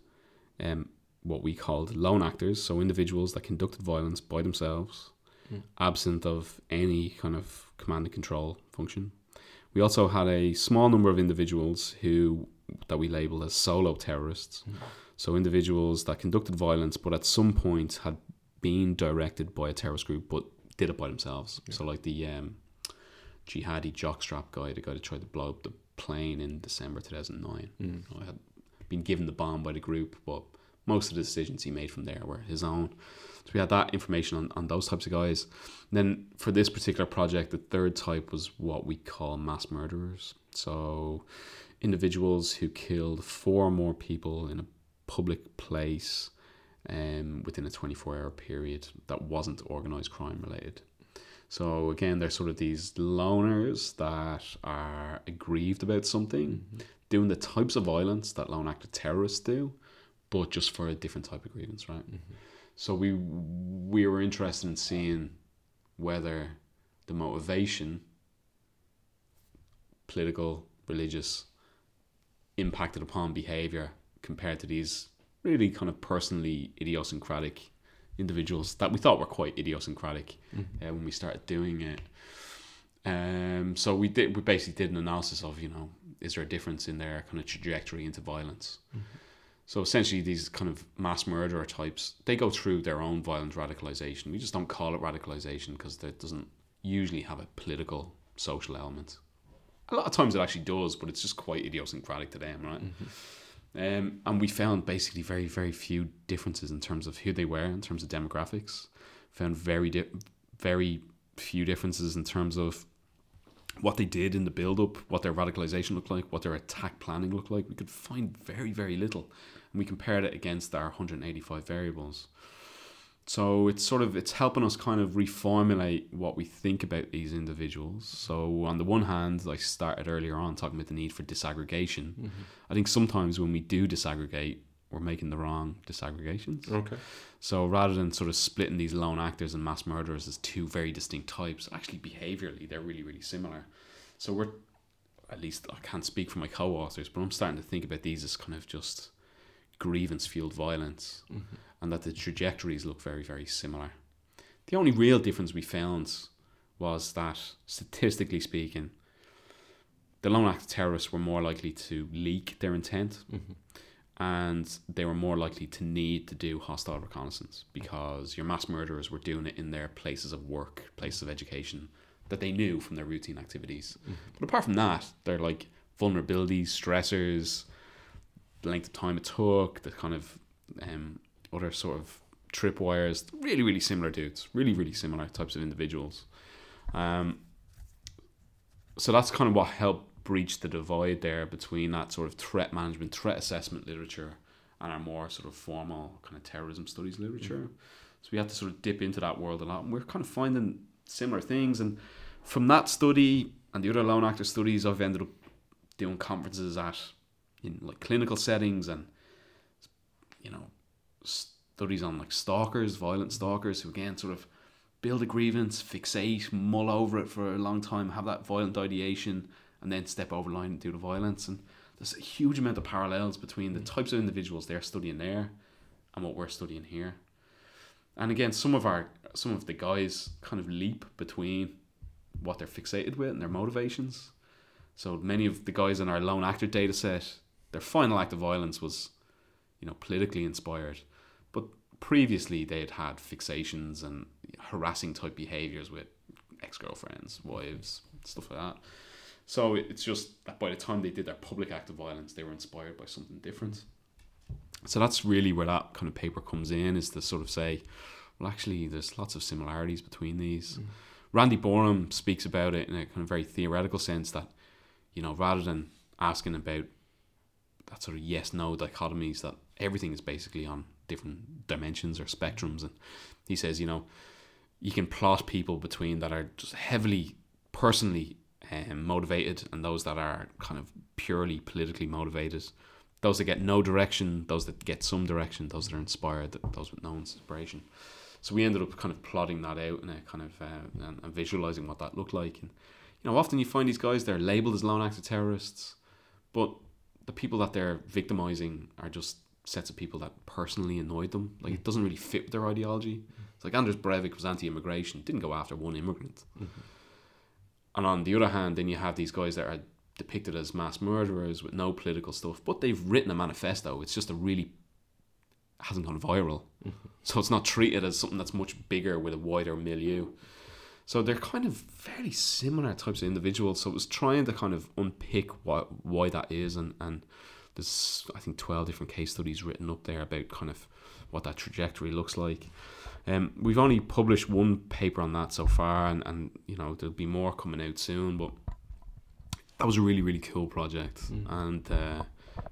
um, what we called lone actors, so individuals that conducted violence by themselves, hmm. absent of any kind of command and control function. We also had a small number of individuals who that we labeled as solo terrorists. Hmm. So individuals that conducted violence, but at some point had been directed by a terrorist group, but did it by themselves. So like the um, jihadi jockstrap guy, the guy that tried to blow up the plane in December 2009. Hmm. You know, had been given the bomb by the group, but most of the decisions he made from there were his own. So we had that information on, on those types of guys. And then for this particular project, the third type was what we call mass murderers. So individuals who killed four or more people in a public place um, within a 24 hour period that wasn't organized crime related. So again, they're sort of these loners that are aggrieved about something, doing the types of violence that lone actor terrorists do, but just for a different type of grievance, right? So we we were interested in seeing whether the motivation, political, religious, impacted upon behavior compared to these really kind of personally idiosyncratic individuals that we thought were quite idiosyncratic uh, when we started doing it. Um, so we did we basically did an analysis of you know is there a difference in their kind of trajectory into violence. So essentially, these kind of mass murderer types they go through their own violent radicalization. We just don't call it radicalization because it doesn't usually have a political social element. A lot of times it actually does, but it's just quite idiosyncratic to them, right? Um, and we found basically very, very few differences in terms of who they were, in terms of demographics. Found very, di- very few differences in terms of what they did in the build up, what their radicalization looked like, what their attack planning looked like. We could find very, very little. And we compared it against our 185 variables. So it's sort of it's helping us kind of reformulate what we think about these individuals. So on the one hand, I started earlier on talking about the need for disaggregation. Mm-hmm. I think sometimes when we do disaggregate, we're making the wrong disaggregations. Okay. So rather than sort of splitting these lone actors and mass murderers as two very distinct types, actually behaviorally they're really really similar. So we're at least I can't speak for my co-authors, but I'm starting to think about these as kind of just grievance fueled violence, mm-hmm. and that the trajectories look very very similar. The only real difference we found was that statistically speaking, the lone actor terrorists were more likely to leak their intent mm-hmm. And they were more likely to need to do hostile reconnaissance because your mass murderers were doing it in their places of work, places of education that they knew from their routine activities. But apart from that, they're like vulnerabilities, stressors, the length of time it took, the kind of um, other sort of tripwires. Really, really similar dudes. Really, really similar types of individuals. Um, so that's kind of what helped breach the divide there between that sort of threat management, threat assessment literature, and our more sort of formal kind of terrorism studies literature. Mm-hmm. So we had to sort of dip into that world a lot, and we're kind of finding similar things. And from that study and the other lone actor studies, I've ended up doing conferences at in like clinical settings and you know studies on like stalkers, violent stalkers, who again sort of build a grievance, fixate, mull over it for a long time, have that violent ideation, and then step over the line and do the violence. And there's a huge amount of parallels between the mm. types of individuals they're studying there and what we're studying here. And again, some of our some of the guys kind of leap between what they're fixated with and their motivations. So many of the guys in our lone actor data set, their final act of violence was, you know, politically inspired. But previously they had had fixations and harassing type behaviors with ex girlfriends, wives, stuff like that. So it's just that by the time they did their public act of violence, they were inspired by something different. So that's really where that kind of paper comes in, is to sort of say, well, actually, there's lots of similarities between these. Mm. Randy Borum speaks about it in a kind of very theoretical sense that, you know, rather than asking about that sort of yes no dichotomies, that everything is basically on different dimensions or spectrums. And he says, you know, you can plot people between that are just heavily personally um, motivated and those that are kind of purely politically motivated. Those that get no direction, those that get some direction, those that are inspired, those with no inspiration. So we ended up kind of plotting that out and kind of uh, and, and, visualizing what that looked like. And you know, often you find these guys they're labeled as lone actor terrorists, but the people that they're victimizing are just sets of people that personally annoyed them. Like it doesn't really fit with their ideology. It's like Anders Breivik was anti-immigration, didn't go after one immigrant. Mm-hmm. And on the other hand, then you have these guys that are depicted as mass murderers with no political stuff, but they've written a manifesto. It's just a really hasn't gone viral, mm-hmm. so it's not treated as something that's much bigger with a wider milieu. So they're kind of very similar types of individuals. So it was trying to kind of unpick what why that is, and and there's I think twelve different case studies written up there about kind of what that trajectory looks like. Um, we've only published one paper on that so far, and, and you know there'll be more coming out soon. But that was a really really cool project, mm. and uh,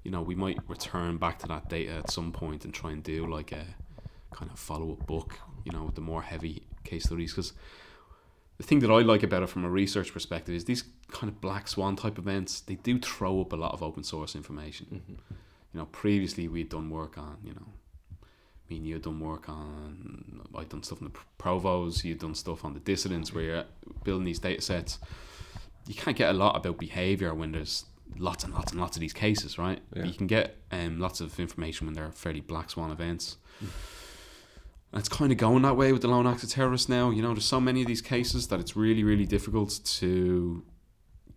you know we might return back to that data at some point and try and do like a kind of follow up book. You know, with the more heavy case studies because the thing that I like about it from a research perspective is these kind of black swan type events. They do throw up a lot of open source information. Mm-hmm. You know, previously we'd done work on you know me and you had done work on, I'd done stuff on the provos, you'd done stuff on the dissidents where you're building these data sets. You can't get a lot about behavior when there's lots and lots and lots of these cases, right? Yeah. you can get um, lots of information when they're fairly black swan events. Mm. And it's kind of going that way with the lone actor terrorists now. You know, there's so many of these cases that it's really, really difficult to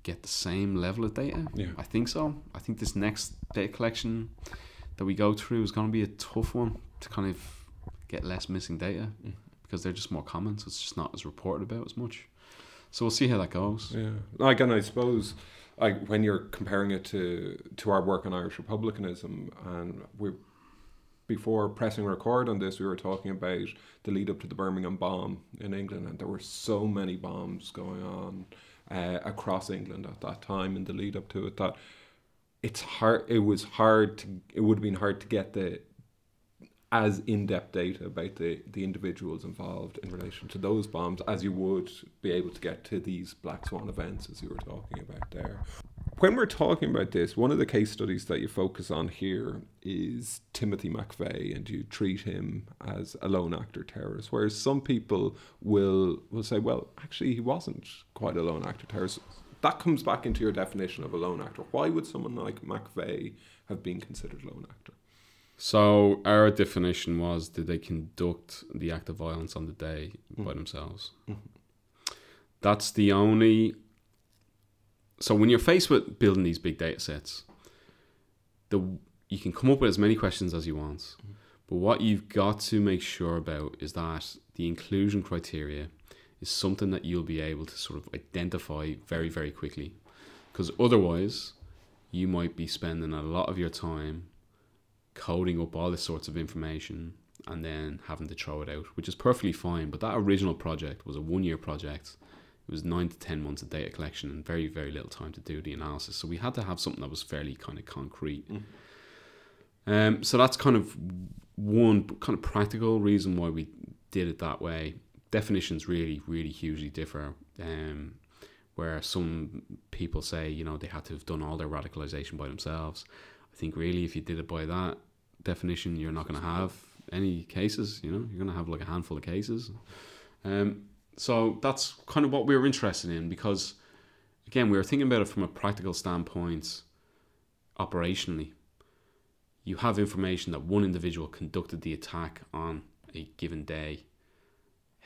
get the same level of data. Yeah. I think so. I think this next data collection that we go through is going to be a tough one to kind of get less missing data mm. because they're just more common, so it's just not as reported about as much. So we'll see how that goes. Yeah, like and I suppose like when you're comparing it to to our work on Irish republicanism, and we before pressing record on this, we were talking about the lead up to the Birmingham bomb in England, and there were so many bombs going on uh, across England at that time in the lead up to it that it's hard. It was hard to. It would have been hard to get the as in-depth data about the, the individuals involved in relation to those bombs as you would be able to get to these black swan events as you were talking about there. When we're talking about this one of the case studies that you focus on here is timothy mcveigh and you treat him as a lone actor terrorist whereas some people will will say well actually he wasn't quite a lone actor terrorist. That comes back into your definition of a lone actor. Why would someone like mcveigh have been considered a lone actor so our definition was did they conduct the act of violence on the day mm-hmm. by themselves? Mm-hmm. That's the only. So when you're faced with building these big data sets, the you can come up with as many questions as you want, mm-hmm. but what you've got to make sure about is that the inclusion criteria is something that you'll be able to sort of identify very very quickly, because otherwise you might be spending a lot of your time coding up all this sorts of information and then having to throw it out, which is perfectly fine. But that original project was a one year project. It was nine to ten months of data collection and very, very little time to do the analysis. So we had to have something that was fairly kind of concrete. Mm. Um, so that's kind of one kind of practical reason why we did it that way. Definitions really, really hugely differ. Um, where some people say, you know, they had to have done all their radicalization by themselves. I think really if you did it by that definition, you're not going to have any cases. You know, you're going to have like a handful of cases. Um, so that's kind of what we were interested in because, again, we were thinking about it from a practical standpoint, operationally. You have information that one individual conducted the attack on a given day.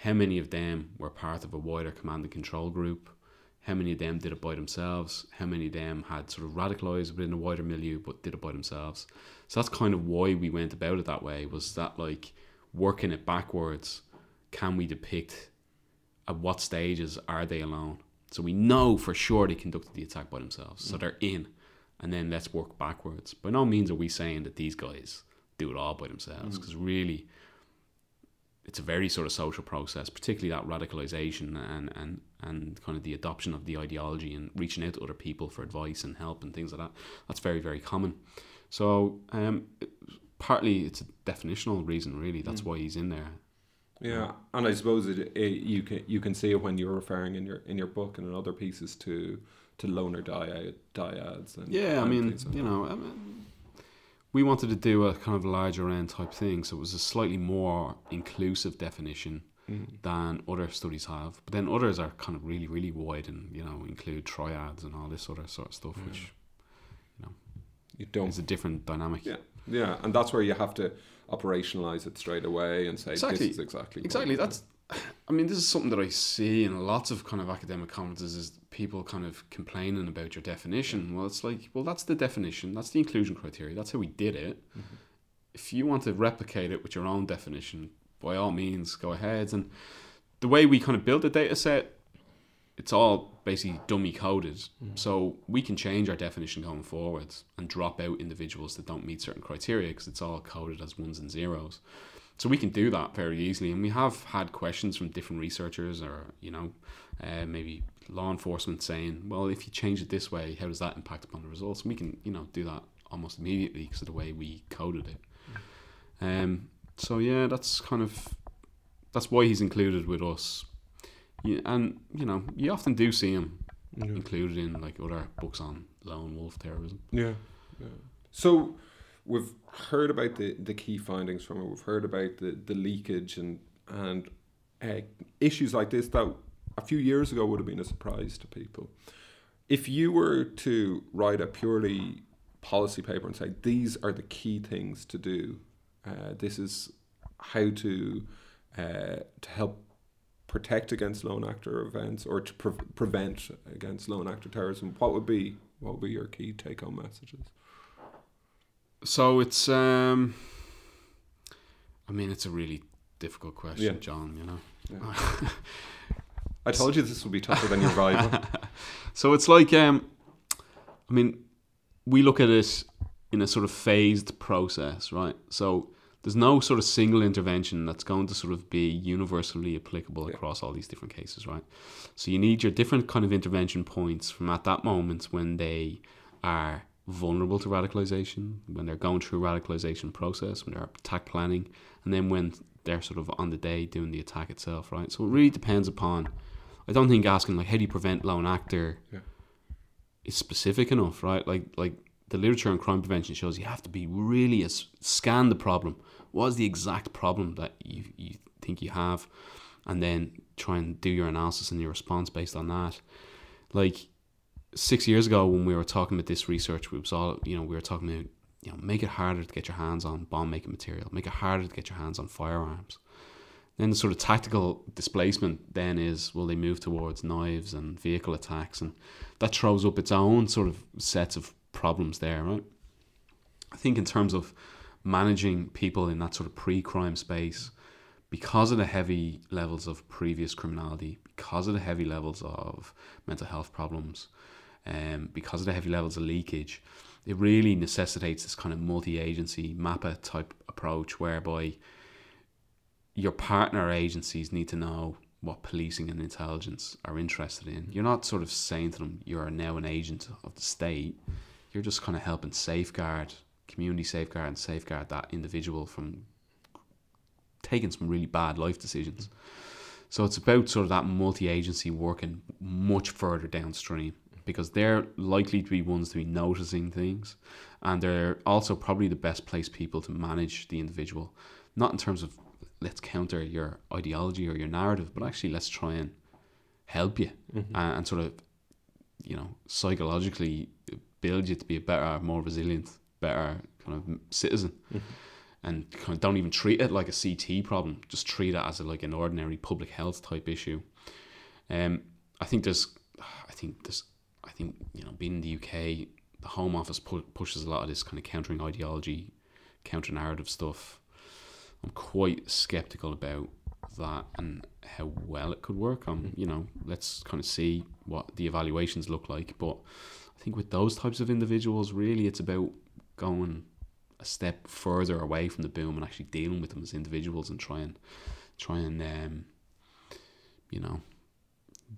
how many of them were part of a wider command and control group? How many of them did it by themselves? How many of them had sort of radicalized within a wider milieu but did it by themselves? So that's kind of why we went about it that way. Was that like working it backwards? Can we depict at what stages are they alone? So we know for sure they conducted the attack by themselves. So mm. they're in. And then let's work backwards. By no means are we saying that these guys do it all by themselves mm. because really it's a very sort of social process, particularly that radicalization and, and, and kind of the adoption of the ideology and reaching out to other people for advice and help and things like that. That's very, very common. So um, partly it's a definitional reason, really. That's why he's in there. Yeah, and I suppose it, it, you can you can see it when you're referring in your in your book and in other pieces to to loner dyad, dyads. And, Yeah, I mean, like you know, I mean, we wanted to do a kind of larger end type thing, so it was a slightly more inclusive definition Mm. than other studies have. But then others are kind of really, really wide and you know include triads and all this other sort of stuff, which you know, you don't. is a different dynamic. Yeah, yeah, and that's where you have to operationalize it straight away and say Exactly. this is exactly Exactly. That's. I mean, this is something that I see in lots of kind of academic conferences is people kind of complaining about your definition. Well, it's like, well, that's the definition. That's the inclusion criteria. That's how we did it. If you want to replicate it with your own definition, by all means, go ahead. And the way we kind of build the data set, it's all basically dummy coded. So we can change our definition going forwards and drop out individuals that don't meet certain criteria because it's all coded as ones and zeros. So we can do that very easily, and we have had questions from different researchers, or you know, uh, maybe law enforcement saying, "Well, if you change it this way, how does that impact upon the results?" And we can, you know, do that almost immediately because of the way we coded it. Um, so yeah, that's kind of that's why he's included with us, yeah, and you know, you often do see him included in like other books on lone wolf terrorism. Yeah. yeah. So we've heard about the, the key findings from it. We've heard about the, the leakage and and uh, issues like this that a few years ago would have been a surprise to people. If you were to write a purely policy paper and say these are the key things to do, uh, this is how to uh, to help protect against lone actor events or to pre- prevent against lone actor terrorism, what would be what would be your key take home messages? So it's um I mean it's a really difficult question, Yeah. John, you know. Yeah. I told you this would be tougher than your rival. So it's like um I mean we look at it in a sort of phased process, right? So there's no sort of single intervention that's going to sort of be universally applicable Yeah. across all these different cases, right? So you need your different kind of intervention points from at that moment when they are vulnerable to radicalization, when they're going through a radicalization process, when they're attack planning, and then when they're sort of on the day doing the attack itself, right? So it really depends upon. I don't think asking like how do you prevent lone actor Yeah. is specific enough, right? Like like the literature on crime prevention shows you have to be really as scan the problem. What is the exact problem that you you think you have, and then try and do your analysis and your response based on that. Like six years ago when we were talking about this research, we was all you know we were talking about you know make it harder to get your hands on bomb making material, make it harder to get your hands on firearms. Then the sort of tactical displacement then is well they move towards knives and vehicle attacks and that throws up its own sort of sets of problems there, right? I think in terms of managing people in that sort of pre-crime space, because of the heavy levels of previous criminality, because of the heavy levels of mental health problems, um, because of the heavy levels of leakage, it really necessitates this kind of multi-agency MAPPA type approach whereby your partner agencies need to know what policing and intelligence are interested in. You're not sort of saying to them you're now an agent of the state. You're just kind of helping safeguard, community safeguard, and safeguard that individual from taking some really bad life decisions. So it's about sort of that multi-agency working much further downstream because they're likely to be ones to be noticing things, and they're also probably the best placed people to manage the individual, not in terms of let's counter your ideology or your narrative, but actually let's try and help you mm-hmm. and, and sort of you know psychologically build you to be a better, more resilient, better kind of citizen. and kind of don't even treat it like a CT problem. Just treat it as a, like an ordinary public health type issue. Um, I think there's, I think there's, I think you know, being in the UK, the Home Office pu- pushes a lot of this kind of countering ideology, counter narrative stuff. I'm quite skeptical about that and how well it could work. Um, you know, let's kind of see what the evaluations look like. But I think with those types of individuals, really, it's about going a step further away from the boom and actually dealing with them as individuals and try and try and um, you know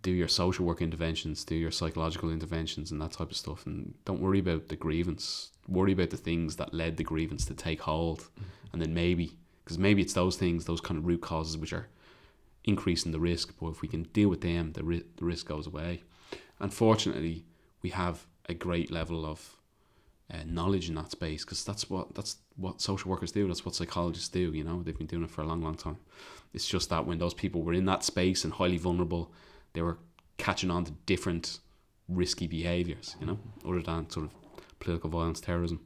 do your social work interventions, do your psychological interventions and that type of stuff and don't worry about the grievance. Worry about the things that led the grievance to take hold mm-hmm. and then maybe because maybe it's those things, those kind of root causes which are increasing the risk, but if we can deal with them, the, ri- the risk goes away. Unfortunately, we have a great level of uh, knowledge in that space because that's what that's what social workers do. That's what psychologists do. You know, they've been doing it for a long, long time. It's just that when those people were in that space and highly vulnerable, they were catching on to different risky behaviors. You know, other than sort of political violence, terrorism.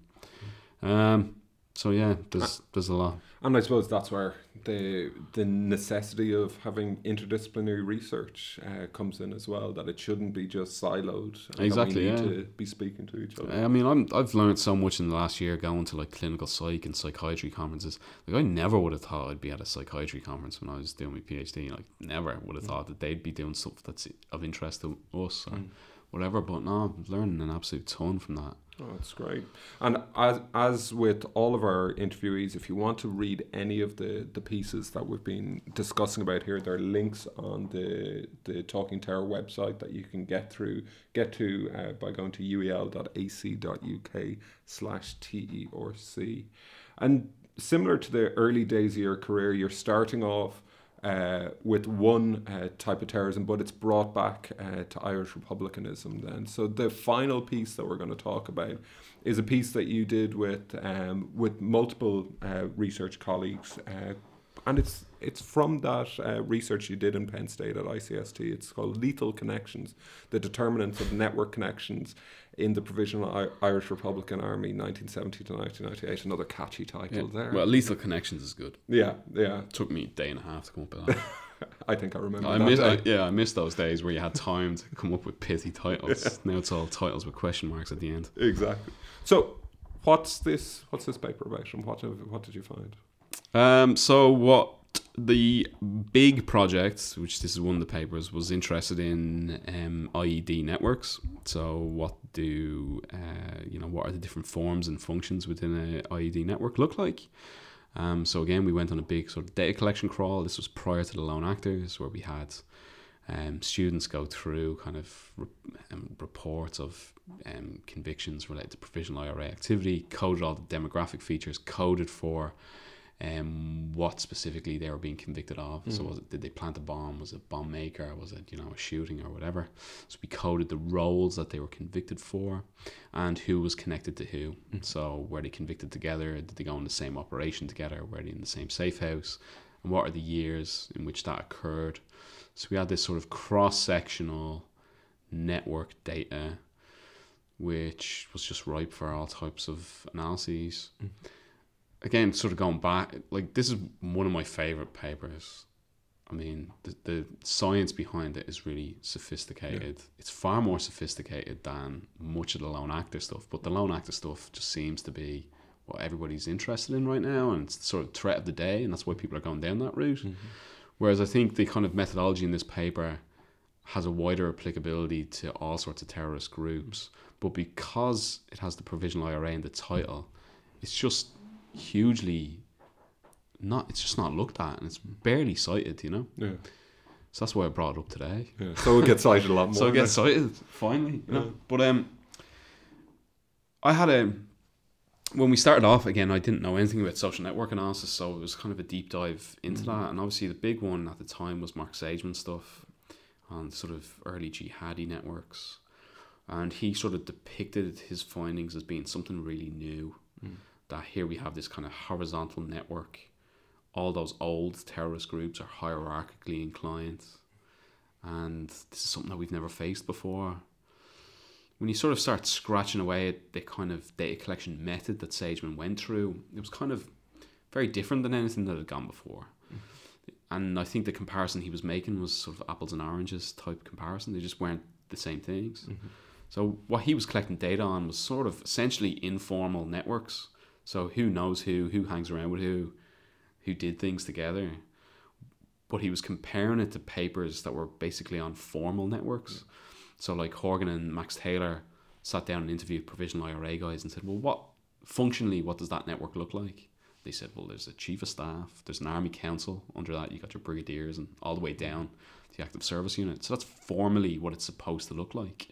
Um, so yeah, there's there's a lot. And I suppose that's where the the necessity of having interdisciplinary research uh, comes in as well. That it shouldn't be just siloed. exactly. yeah. To be speaking to each other. I mean, I'm I've learned so much in the last year going to like clinical psych and psychiatry conferences. Like I never would have thought I'd be at a psychiatry conference when I was doing my PhD. Like never would have mm. thought that they'd be doing stuff that's of interest to us or mm. Whatever. But no, I'm learning an absolute ton from that. Oh, that's great. And as as with all of our interviewees, if you want to read any of the, the pieces that we've been discussing about here, there are links on the the Talking Terror website that you can get through get to uh, by going to uel.ac.uk slash T or C. And similar to the early days of your career, you're starting off uh, with one uh, type of terrorism, but it's brought back uh, to Irish republicanism then. So the final piece that we're going to talk about is a piece that you did with um, with multiple uh, research colleagues, uh, and it's it's from that uh, research you did in Penn State at ICST. It's called Lethal Connections: The Determinants of Network Connections in the Provisional I- Irish Republican Army, 1970 to 1998. Another catchy title yeah. there. Well, Lethal Connections is good. Yeah, yeah. It took me a day and a half to come up with that. I think I remember. I miss, I, yeah, I miss those days where you had time to come up with pithy titles. Yeah. Now it's all titles with question marks at the end. Exactly. So, what's this? What's this paper about, and what have, what did you find? Um, so what the big project, which this is one of the papers, was interested in um, IED networks. So, what do uh, you know? What are the different forms and functions within an IED network look like? Um, so again, we went on a big sort of data collection crawl. This was prior to the lone actors, where we had um, students go through kind of re- um, reports of um, convictions related to provisional IRA activity, coded all the demographic features, coded for um, what specifically they were being convicted of. Mm. So was it, did they plant a bomb? Was it bomb maker? Was it you know a shooting or whatever? So we coded the roles that they were convicted for, and who was connected to who. Mm. So were they convicted together? Did they go in the same operation together? Were they in the same safe house? And what are the years in which that occurred? So we had this sort of cross sectional network data, which was just ripe for all types of analyses. Mm again, sort of going back, like this is one of my favorite papers. I mean, the, the science behind it is really sophisticated. Yeah. It's far more sophisticated than much of the lone actor stuff. But the lone actor stuff just seems to be what everybody's interested in right now, and it's sort of threat of the day, and that's why people are going down that route. Mm-hmm. Whereas I think the kind of methodology in this paper has a wider applicability to all sorts of terrorist groups. But because it has the provisional IRA in the title, it's just hugely not it's just not looked at and it's barely cited, you know? Yeah. So that's why I brought it up today. Yeah. So it gets cited a lot more. so it gets cited, finally. You know? Yeah. But um I had a when we started off again, I didn't know anything about social network analysis, so it was kind of a deep dive into mm-hmm. that. And obviously, the big one at the time was Mark Sageman stuff on sort of early jihadi networks, and he sort of depicted his findings as being something really new. Mm that here we have this kind of horizontal network. All those old terrorist groups are hierarchically inclined, and this is something that we've never faced before. When you sort of start scratching away at the kind of data collection method that Sageman went through, it was kind of very different than anything that had gone before. And I think the comparison he was making was sort of apples and oranges type comparison. They just weren't the same things. Mm-hmm. So what he was collecting data on was sort of essentially informal networks. So who knows who, who hangs around with who, who did things together. But he was comparing it to papers that were basically on formal networks. So like Horgan and Max Taylor sat down and interviewed provisional IRA guys and said, well, what functionally, what does that network look like? They said, well, there's a chief of staff, there's an army council. Under that, you got your brigadiers and all the way down to the active service unit. So that's formally what it's supposed to look like.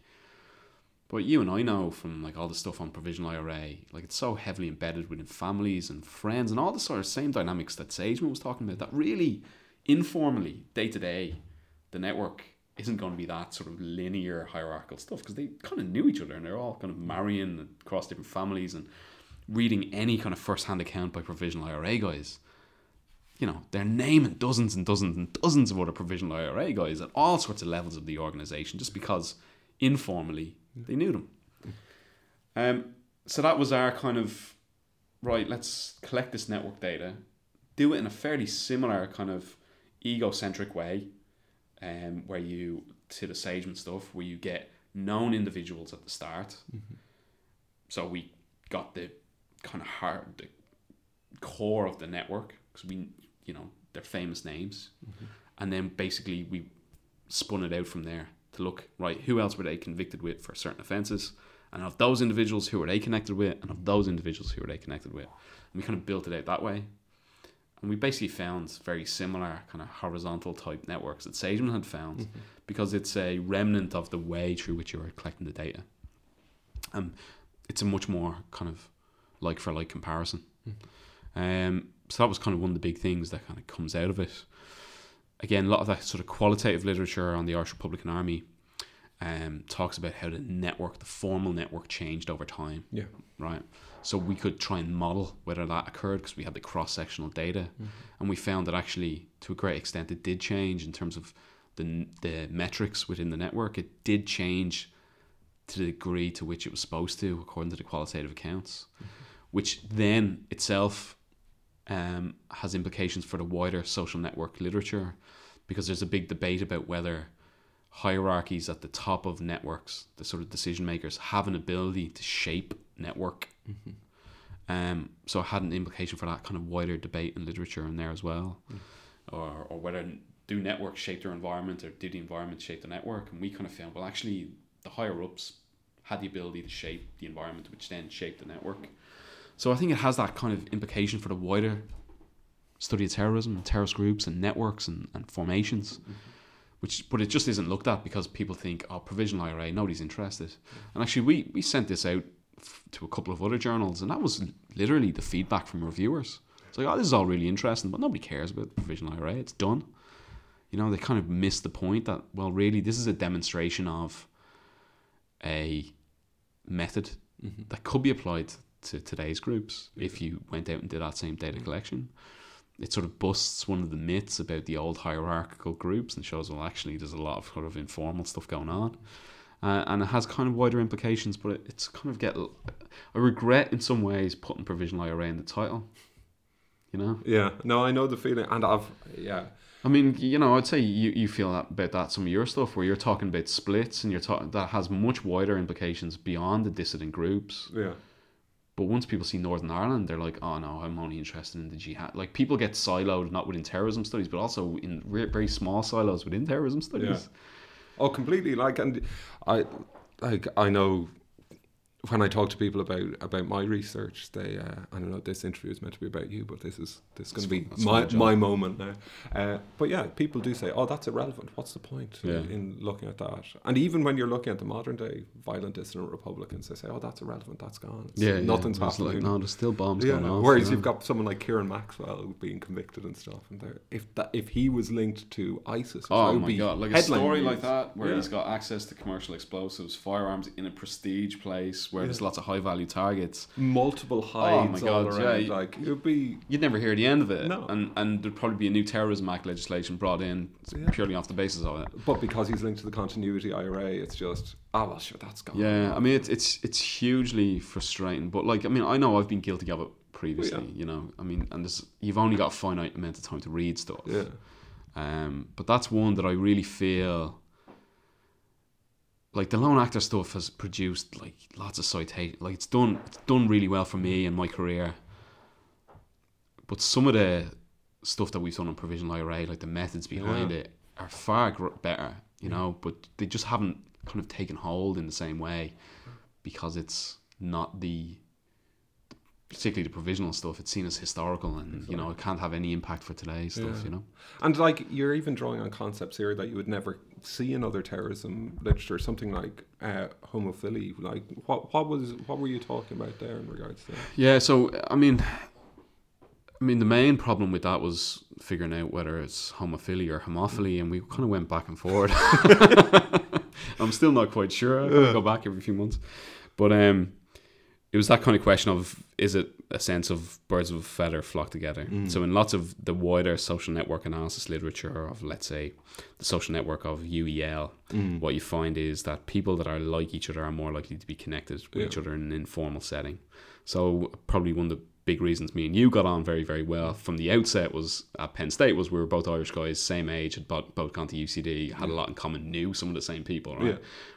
But you and I know from like all the stuff on provisional IRA, like it's so heavily embedded within families and friends and all the sort of same dynamics that Sageman was talking about. That really, informally, day to day, the network isn't going to be that sort of linear hierarchical stuff because they kind of knew each other and they're all kind of marrying across different families and reading any kind of first-hand account by provisional IRA guys. You know, they're naming dozens and dozens and dozens of other provisional IRA guys at all sorts of levels of the organization just because informally they knew them. Um, so that was our kind of right. Let's collect this network data, do it in a fairly similar kind of egocentric way, um, where you to the Sageman stuff, where you get known individuals at the start. So we got the kind of hard the core of the network because we you know they're famous names, and then basically we spun it out from there to look right who else were they convicted with for certain offences? And of those individuals who were they connected with? And of those individuals who were they connected with? And we kind of built it out that way. And we basically found very similar kind of horizontal type networks that Sageman had found because it's a remnant of the way through which you are collecting the data. Um, it's a much more kind of like for like comparison. Um, so that was kind of one of the big things that kind of comes out of it again, a lot of that sort of qualitative literature on the Irish Republican Army um, talks about how the network, the formal network, changed over time. Yeah. Right. So we could try and model whether that occurred because we had the cross sectional data, and we found that actually, to a great extent, it did change in terms of the the metrics within the network. It did change to the degree to which it was supposed to, according to the qualitative accounts, which then itself um, has implications for the wider social network literature because there's a big debate about whether hierarchies at the top of networks, the sort of decision makers, have an ability to shape network. Um, so it had an implication for that kind of wider debate in literature in there as well, or or whether do networks shape their environment or did the environment shape the network? And we kind of found well, actually, the higher ups had the ability to shape the environment, which then shaped the network. So I think it has that kind of implication for the wider study of terrorism and terrorist groups and networks and, and formations. Mm-hmm. Which, but it just isn't looked at because people think, oh, provisional IRA, nobody's interested. Mm-hmm. And actually, we, we sent this out f- to a couple of other journals, and that was literally the feedback from reviewers. It's like, oh, this is all really interesting, but nobody cares about provisional IRA. It's done. You know, they kind of missed the point that, well, really, this is a demonstration of a method mm-hmm. that could be applied to today's groups if you went out and did that same data collection. It sort of busts one of the myths about the old hierarchical groups and shows, well, actually, there's a lot of sort of informal stuff going on. Uh, and it has kind of wider implications, but it, it's kind of get. I regret in some ways putting provisional IRA in the title. You know, Yeah. No, I know the feeling, and I've yeah. I mean, you know, I'd say you, you feel that about that some of your stuff where you're talking about splits and you're talking that has much wider implications beyond the dissident groups. Yeah. But once people see Northern Ireland, they're like, oh no, I'm only interested in the jihad. Like people get siloed not within terrorism studies, but also in re- very small silos within terrorism studies. Oh, completely. Like, and I, like, I know when I talk to people about about my research, they, uh, I don't know, this interview is meant to be about you, but this is this is going to be my my moment now. Uh, but yeah, people do say, oh, that's irrelevant. What's the point Yeah. in looking at that? And even when you're looking at the modern day violent dissident Republicans, they say, oh, that's irrelevant. That's gone. It's- Yeah, nothing's yeah. Happening. Like, no, there's still bombs Yeah, going off. whereas you know? you've got someone like Ciaran Maxwell being convicted and stuff, and there, if that if he was linked to ISIS, that Oh would my be god! Like a headline story news. like that, where Yeah. he's got access to commercial explosives, firearms in a prestige place where there's lots of high value targets. multiple hides Oh my all God, around. yeah. Like it would be You'd never hear the end of it, No. and and there'd probably be a new terrorism act legislation brought in Yeah. purely off the basis of it. But because he's linked to the continuity IRA, it's just oh well, sure, that's gone. Yeah, I mean it's it's it's hugely frustrating. But like, I mean, I know I've been guilty of it previously. yeah. You know, I mean, and you've only got a finite amount of time to read stuff. Yeah. Um, but that's one that I really feel like the lone actor stuff has produced like lots of citation. Like it's done, it's done really well for me and my career. But some of the stuff that we've done on provisional IRA, like the methods behind Yeah. it, are far gr- better. You know, but they just haven't kind of taken hold in the same way because it's not the particularly the provisional stuff. It's seen as historical, and you know, it can't have any impact for today's stuff. Yeah. You know. And like you're even drawing on concepts here that you would never see in other terrorism literature, something like uh, homophily. Like what what was what were you talking about there in regards to? That? Yeah, so I mean, I mean, the main problem with that was figuring out whether it's homophilia or homophily, and we kind of went back and forward. I'm still not quite sure. I go back every few months, but um, it was that kind of question of is it a sense of birds of a feather flock together? Mm. So in lots of the wider social network analysis literature of let's say the social network of UEL, mm. what you find is that people that are like each other are more likely to be connected with Yeah. each other in an informal setting. So probably one of the big reasons me and you got on very very well from the outset was at Penn State was we were both Irish guys, same age, had both, both gone to UCD, had a lot in common, knew some of the same people, right? Yeah.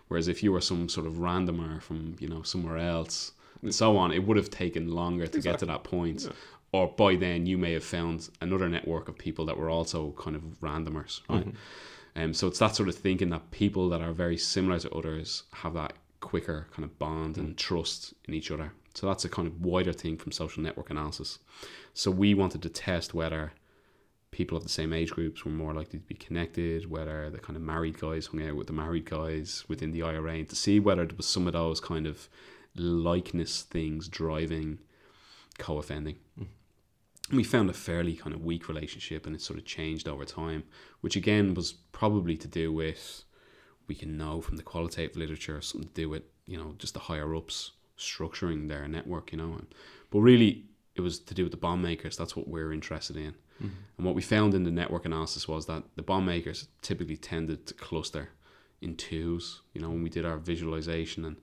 Whereas if you were some sort of randomer from you know somewhere else and so on, it would have taken longer to get to that point. Or by then you may have found another network of people that were also kind of randomers, right? Um, so it's that sort of thinking that people that are very similar to others have that quicker kind of bond and trust in each other. So that's a kind of wider thing from social network analysis. So we wanted to test whether people of the same age groups were more likely to be connected, whether the kind of married guys hung out with the married guys within the IRA, and to see whether there was some of those kind of likeness things driving co-offending. We found a fairly kind of weak relationship, and it sort of changed over time, which again was probably to do with we can know from the qualitative literature something to do with you know just the higher ups structuring their network, you know. But really, it was to do with the bomb makers. That's what we're interested in. Mm-hmm. And what we found in the network analysis was that the bomb makers typically tended to cluster in twos. You know, when we did our visualization and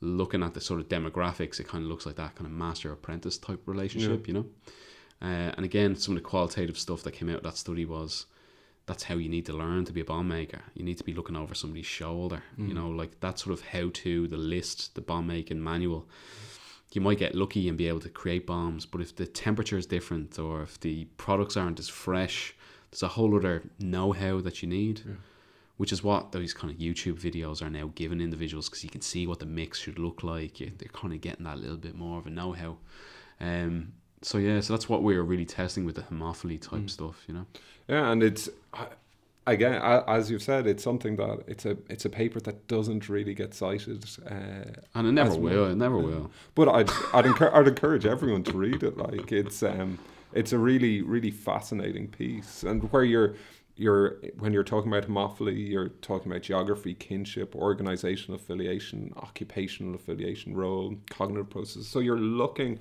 looking at the sort of demographics, it kind of looks like that kind of master apprentice type relationship, you know. Uh, and again, some of the qualitative stuff that came out of that study was that's how you need to learn to be a bomb maker. You need to be looking over somebody's shoulder. You know, like that sort of how to, the list, the bomb making manual. You might get lucky and be able to create bombs, but if the temperature is different or if the products aren't as fresh, there's a whole other know how that you need. Which is what those kind of YouTube videos are now giving individuals because you can see what the mix should look like. They're kind of getting that little bit more of a know how. Um, so, yeah, so that's what we are really testing with the homophily type stuff, you know? Yeah, and it's again as you've said, it's something that it's a it's a paper that doesn't really get cited. Uh, And it never will. It never will. But I'd I'd, encourage, I'd encourage everyone to read it. Like it's um it's a really really fascinating piece, and where you're you're when you're talking about homophily, you're talking about geography, kinship, organizational affiliation, occupational affiliation, role, cognitive processes. So you're looking.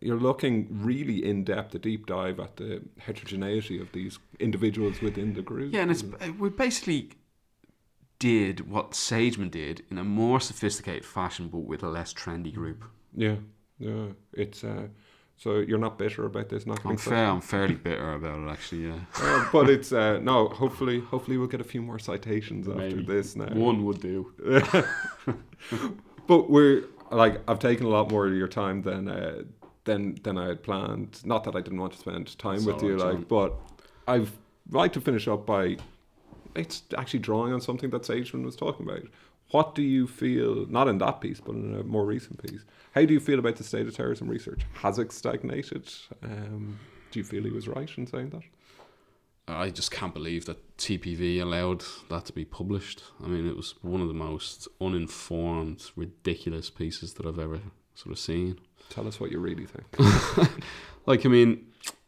You're looking really in depth, a deep dive at the heterogeneity of these individuals within the group. Yeah, and it's we basically did what Sageman did in a more sophisticated fashion, but with a less trendy group. yeah, yeah. It's uh, so you're not bitter about this not I'm fair. I'm fairly bitter about it, actually. Yeah, Uh, but it's uh, no. Hopefully, hopefully we'll get a few more citations after this now. one would do. But we're like I've taken a lot more of your time than uh, than than I had planned. Not that I didn't want to spend time It's with you, right, like, but I've like to finish up by it's actually drawing on something that Sageman was talking about. What do you feel, not in that piece, but in a more recent piece? How do you feel about the state of terrorism research? Has it stagnated? Um, do you feel he was right in saying that? I just can't believe that TPV allowed that to be published. I mean, it was one of the most uninformed, ridiculous pieces that I've ever sort of seen. Tell us what you really think. Like, I mean,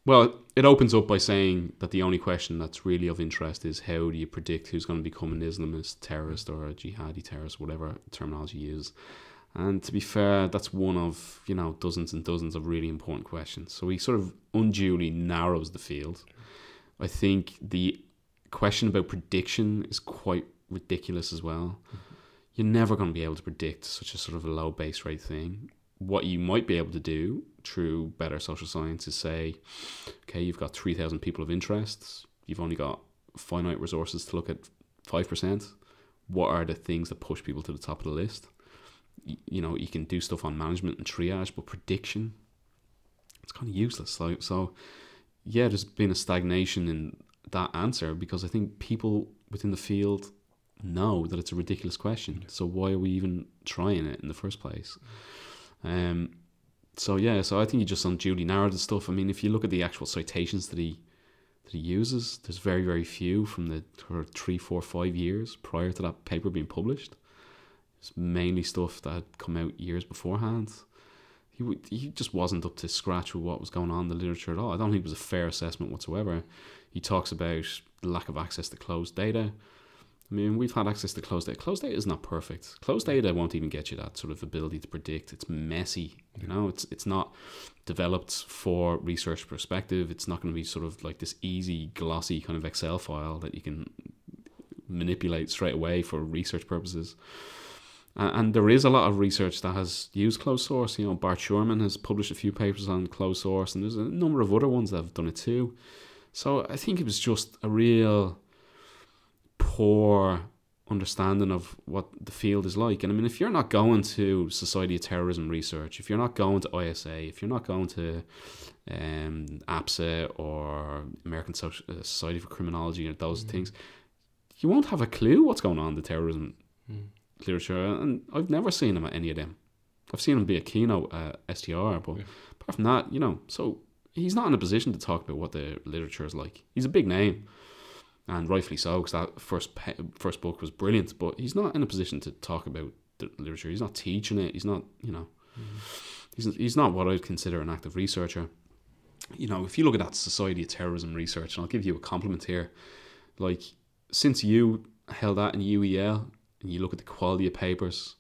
well, it opens up by saying that the only question that's really of interest is how do you predict who's going to become an Islamist terrorist or a jihadi terrorist, whatever terminology you use. And to be fair, that's one of, you know, dozens and dozens of really important questions. So he sort of unduly narrows the field. I think the question about prediction is quite ridiculous as well. Mm-hmm. You're never going to be able to predict such a sort of a low base rate thing. What you might be able to do through better social science is say, okay, you've got 3,000 people of interest, you've only got finite resources to look at 5%. What are the things that push people to the top of the list? Y- You know, you can do stuff on management and triage, but prediction, it's kind of useless. So yeah, there's been a stagnation in that answer because I think people within the field know that it's a ridiculous question. So why are we even trying it in the first place? Um, so yeah, so I think he just unduly narrowed the stuff. I mean, if you look at the actual citations that he that he uses, there's very very few from the three, four, five years prior to that paper being published. It's mainly stuff that had come out years beforehand. He he just wasn't up to scratch with what was going on in the literature at all. I don't think it was a fair assessment whatsoever. He talks about the lack of access to closed data. I mean, we've had access to closed data. Closed data is not perfect. Closed data won't even get you that sort of ability to predict. It's messy. You know, it's it's not developed for research perspective. It's not going to be sort of like this easy, glossy kind of Excel file that you can manipulate straight away for research purposes. And, and there is a lot of research that has used closed source. You know, Bart Schuurman has published a few papers on closed source, and there's a number of other ones that have done it too. So I think it was just a real poor understanding of what the field is like. And I mean, if you're not going to Society of Terrorism Research, if you're not going to ISA, if you're not going to um, APSA or American uh, Society for Criminology or those things, you won't have a clue what's going on in the terrorism literature. And I've never seen him at any of them. I've seen him be a keynote at STR, but Yeah. apart from that, you know, so he's not in a position to talk about what the literature is like. He's a big name, and rightfully so, because that first pe- first book was brilliant. But he's not in a position to talk about the literature. He's not teaching it. He's not, you know, mm-hmm. he's he's not what I'd consider an active researcher. You know, if you look at that Society of Terrorism Research, and I'll give you a compliment here, like since you held that in UEL, and you look at the quality of papers,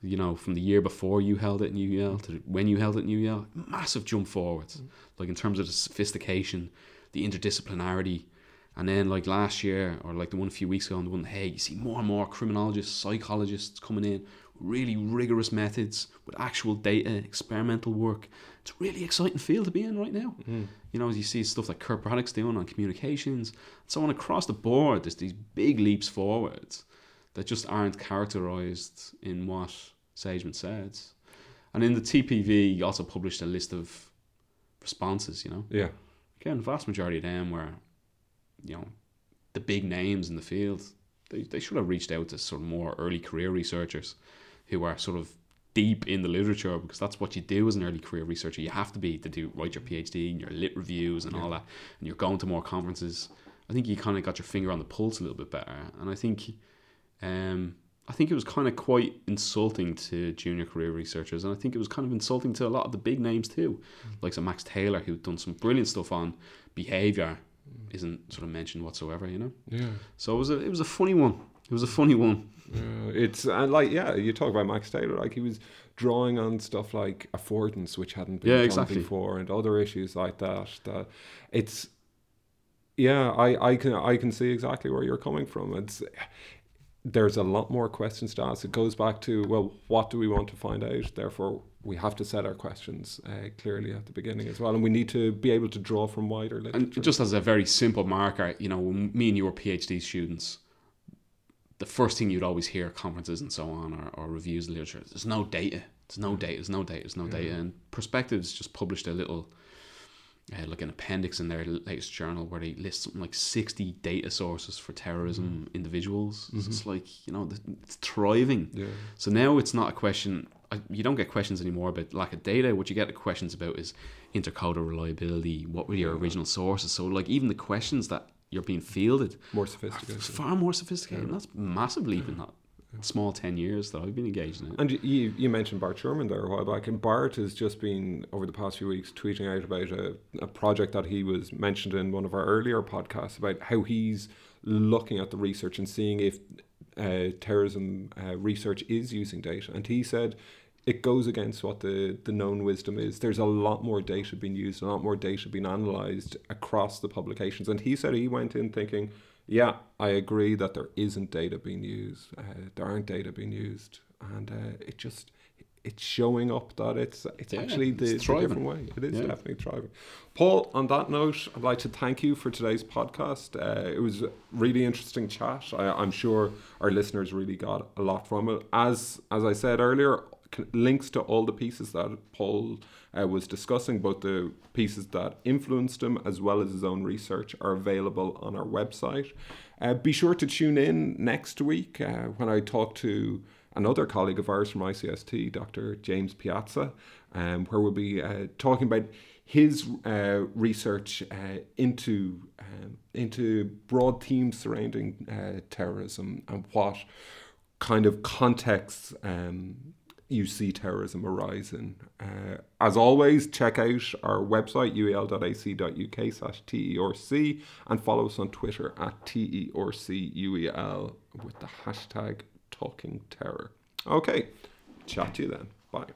you know, from the year before you held it in UEL to when you held it in UEL, massive jump forwards. Mm. Like in terms of the sophistication, the interdisciplinarity. And then like last year or like the one a few weeks ago on the one hey, you see more and more criminologists, psychologists coming in, really rigorous methods with actual data, experimental work. It's a really exciting field to be in right now. Mm. You know, as you see stuff like Kurt Braddock's doing on communications, so on across the board, there's these big leaps forward that just aren't characterized in what Sageman said. And in the TPV, you also published a list of responses, you know. Yeah. Again, the vast majority of them were, you know, the big names in the field. They, they should have reached out to sort of more early career researchers who are sort of deep in the literature because that's what you do as an early career researcher. You have to be to do write your PhD and your lit reviews and all that, and you're going to more conferences. I think you kind of got your finger on the pulse a little bit better, and I think, um, I think it was kind of quite insulting to junior career researchers, and I think it was kind of insulting to a lot of the big names too, like so Max Taylor, who'd done some brilliant stuff on behavior, isn't sort of mentioned whatsoever, you know. Yeah. So it was a it was a funny one. It was a funny one. Yeah, it's and like yeah, you talk about Max Taylor, like he was drawing on stuff like affordance, which hadn't been Yeah, done exactly. before, and other issues like that. That it's yeah, I I can I can see exactly where you're coming from. It's there's a lot more questions to ask. It goes back to well, what do we want to find out? Therefore, we have to set our questions uh, clearly at the beginning as well, and we need to be able to draw from wider literature. And just as a very simple marker, you know, when me and you were PhD students, the first thing you'd always hear at conferences and so on, or, or reviews of literature, there's no data. There's no data. There's no data. There's no data. And Perspectives just published a little, uh, like an appendix in their latest journal where they list something like 60 data sources for terrorism individuals. So it's like, you know, it's thriving. yeah, So now it's not a question. You don't get questions anymore about lack of data. What you get questions about is intercoder reliability. What were your original sources? So like even the questions that you're being fielded more sophisticated. far more sophisticated. And that's massive leap in that small ten years that I've been engaged in it. And you you mentioned Bart Schuurman there a while back, and Bart has just been over the past few weeks tweeting out about a, a project that he was mentioned in one of our earlier podcasts about how he's looking at the research and seeing if uh, terrorism uh, research is using data. And he said it goes against what the, the known wisdom is. There's a lot more data being used, a lot more data being analysed across the publications. And he said he went in thinking, yeah, I agree that there isn't data being used. Uh, there aren't data being used, and uh, it just it's showing up that it's it's Yeah, actually the, it's the different way. It is Yeah. definitely thriving. Paul, on that note, I'd like to thank you for today's podcast. Uh, it was a really interesting chat. I, I'm sure our listeners really got a lot from it. As as I said earlier, links to all the pieces that Paul uh, was discussing, both the pieces that influenced him as well as his own research, are available on our website. Uh, be sure to tune in next week uh, when I talk to another colleague of ours from ICST, Dr. James Piazza, um, where we'll be uh, talking about his uh, research uh, into um, into broad themes surrounding uh, terrorism and what kind of contexts um, you see terrorism arising. Uh, as always, check out our website, uel.ac.uk slash TERC, and follow us on Twitter at TERCUEL with the hashtag Talking Terror. Okay, chat to you then. Bye.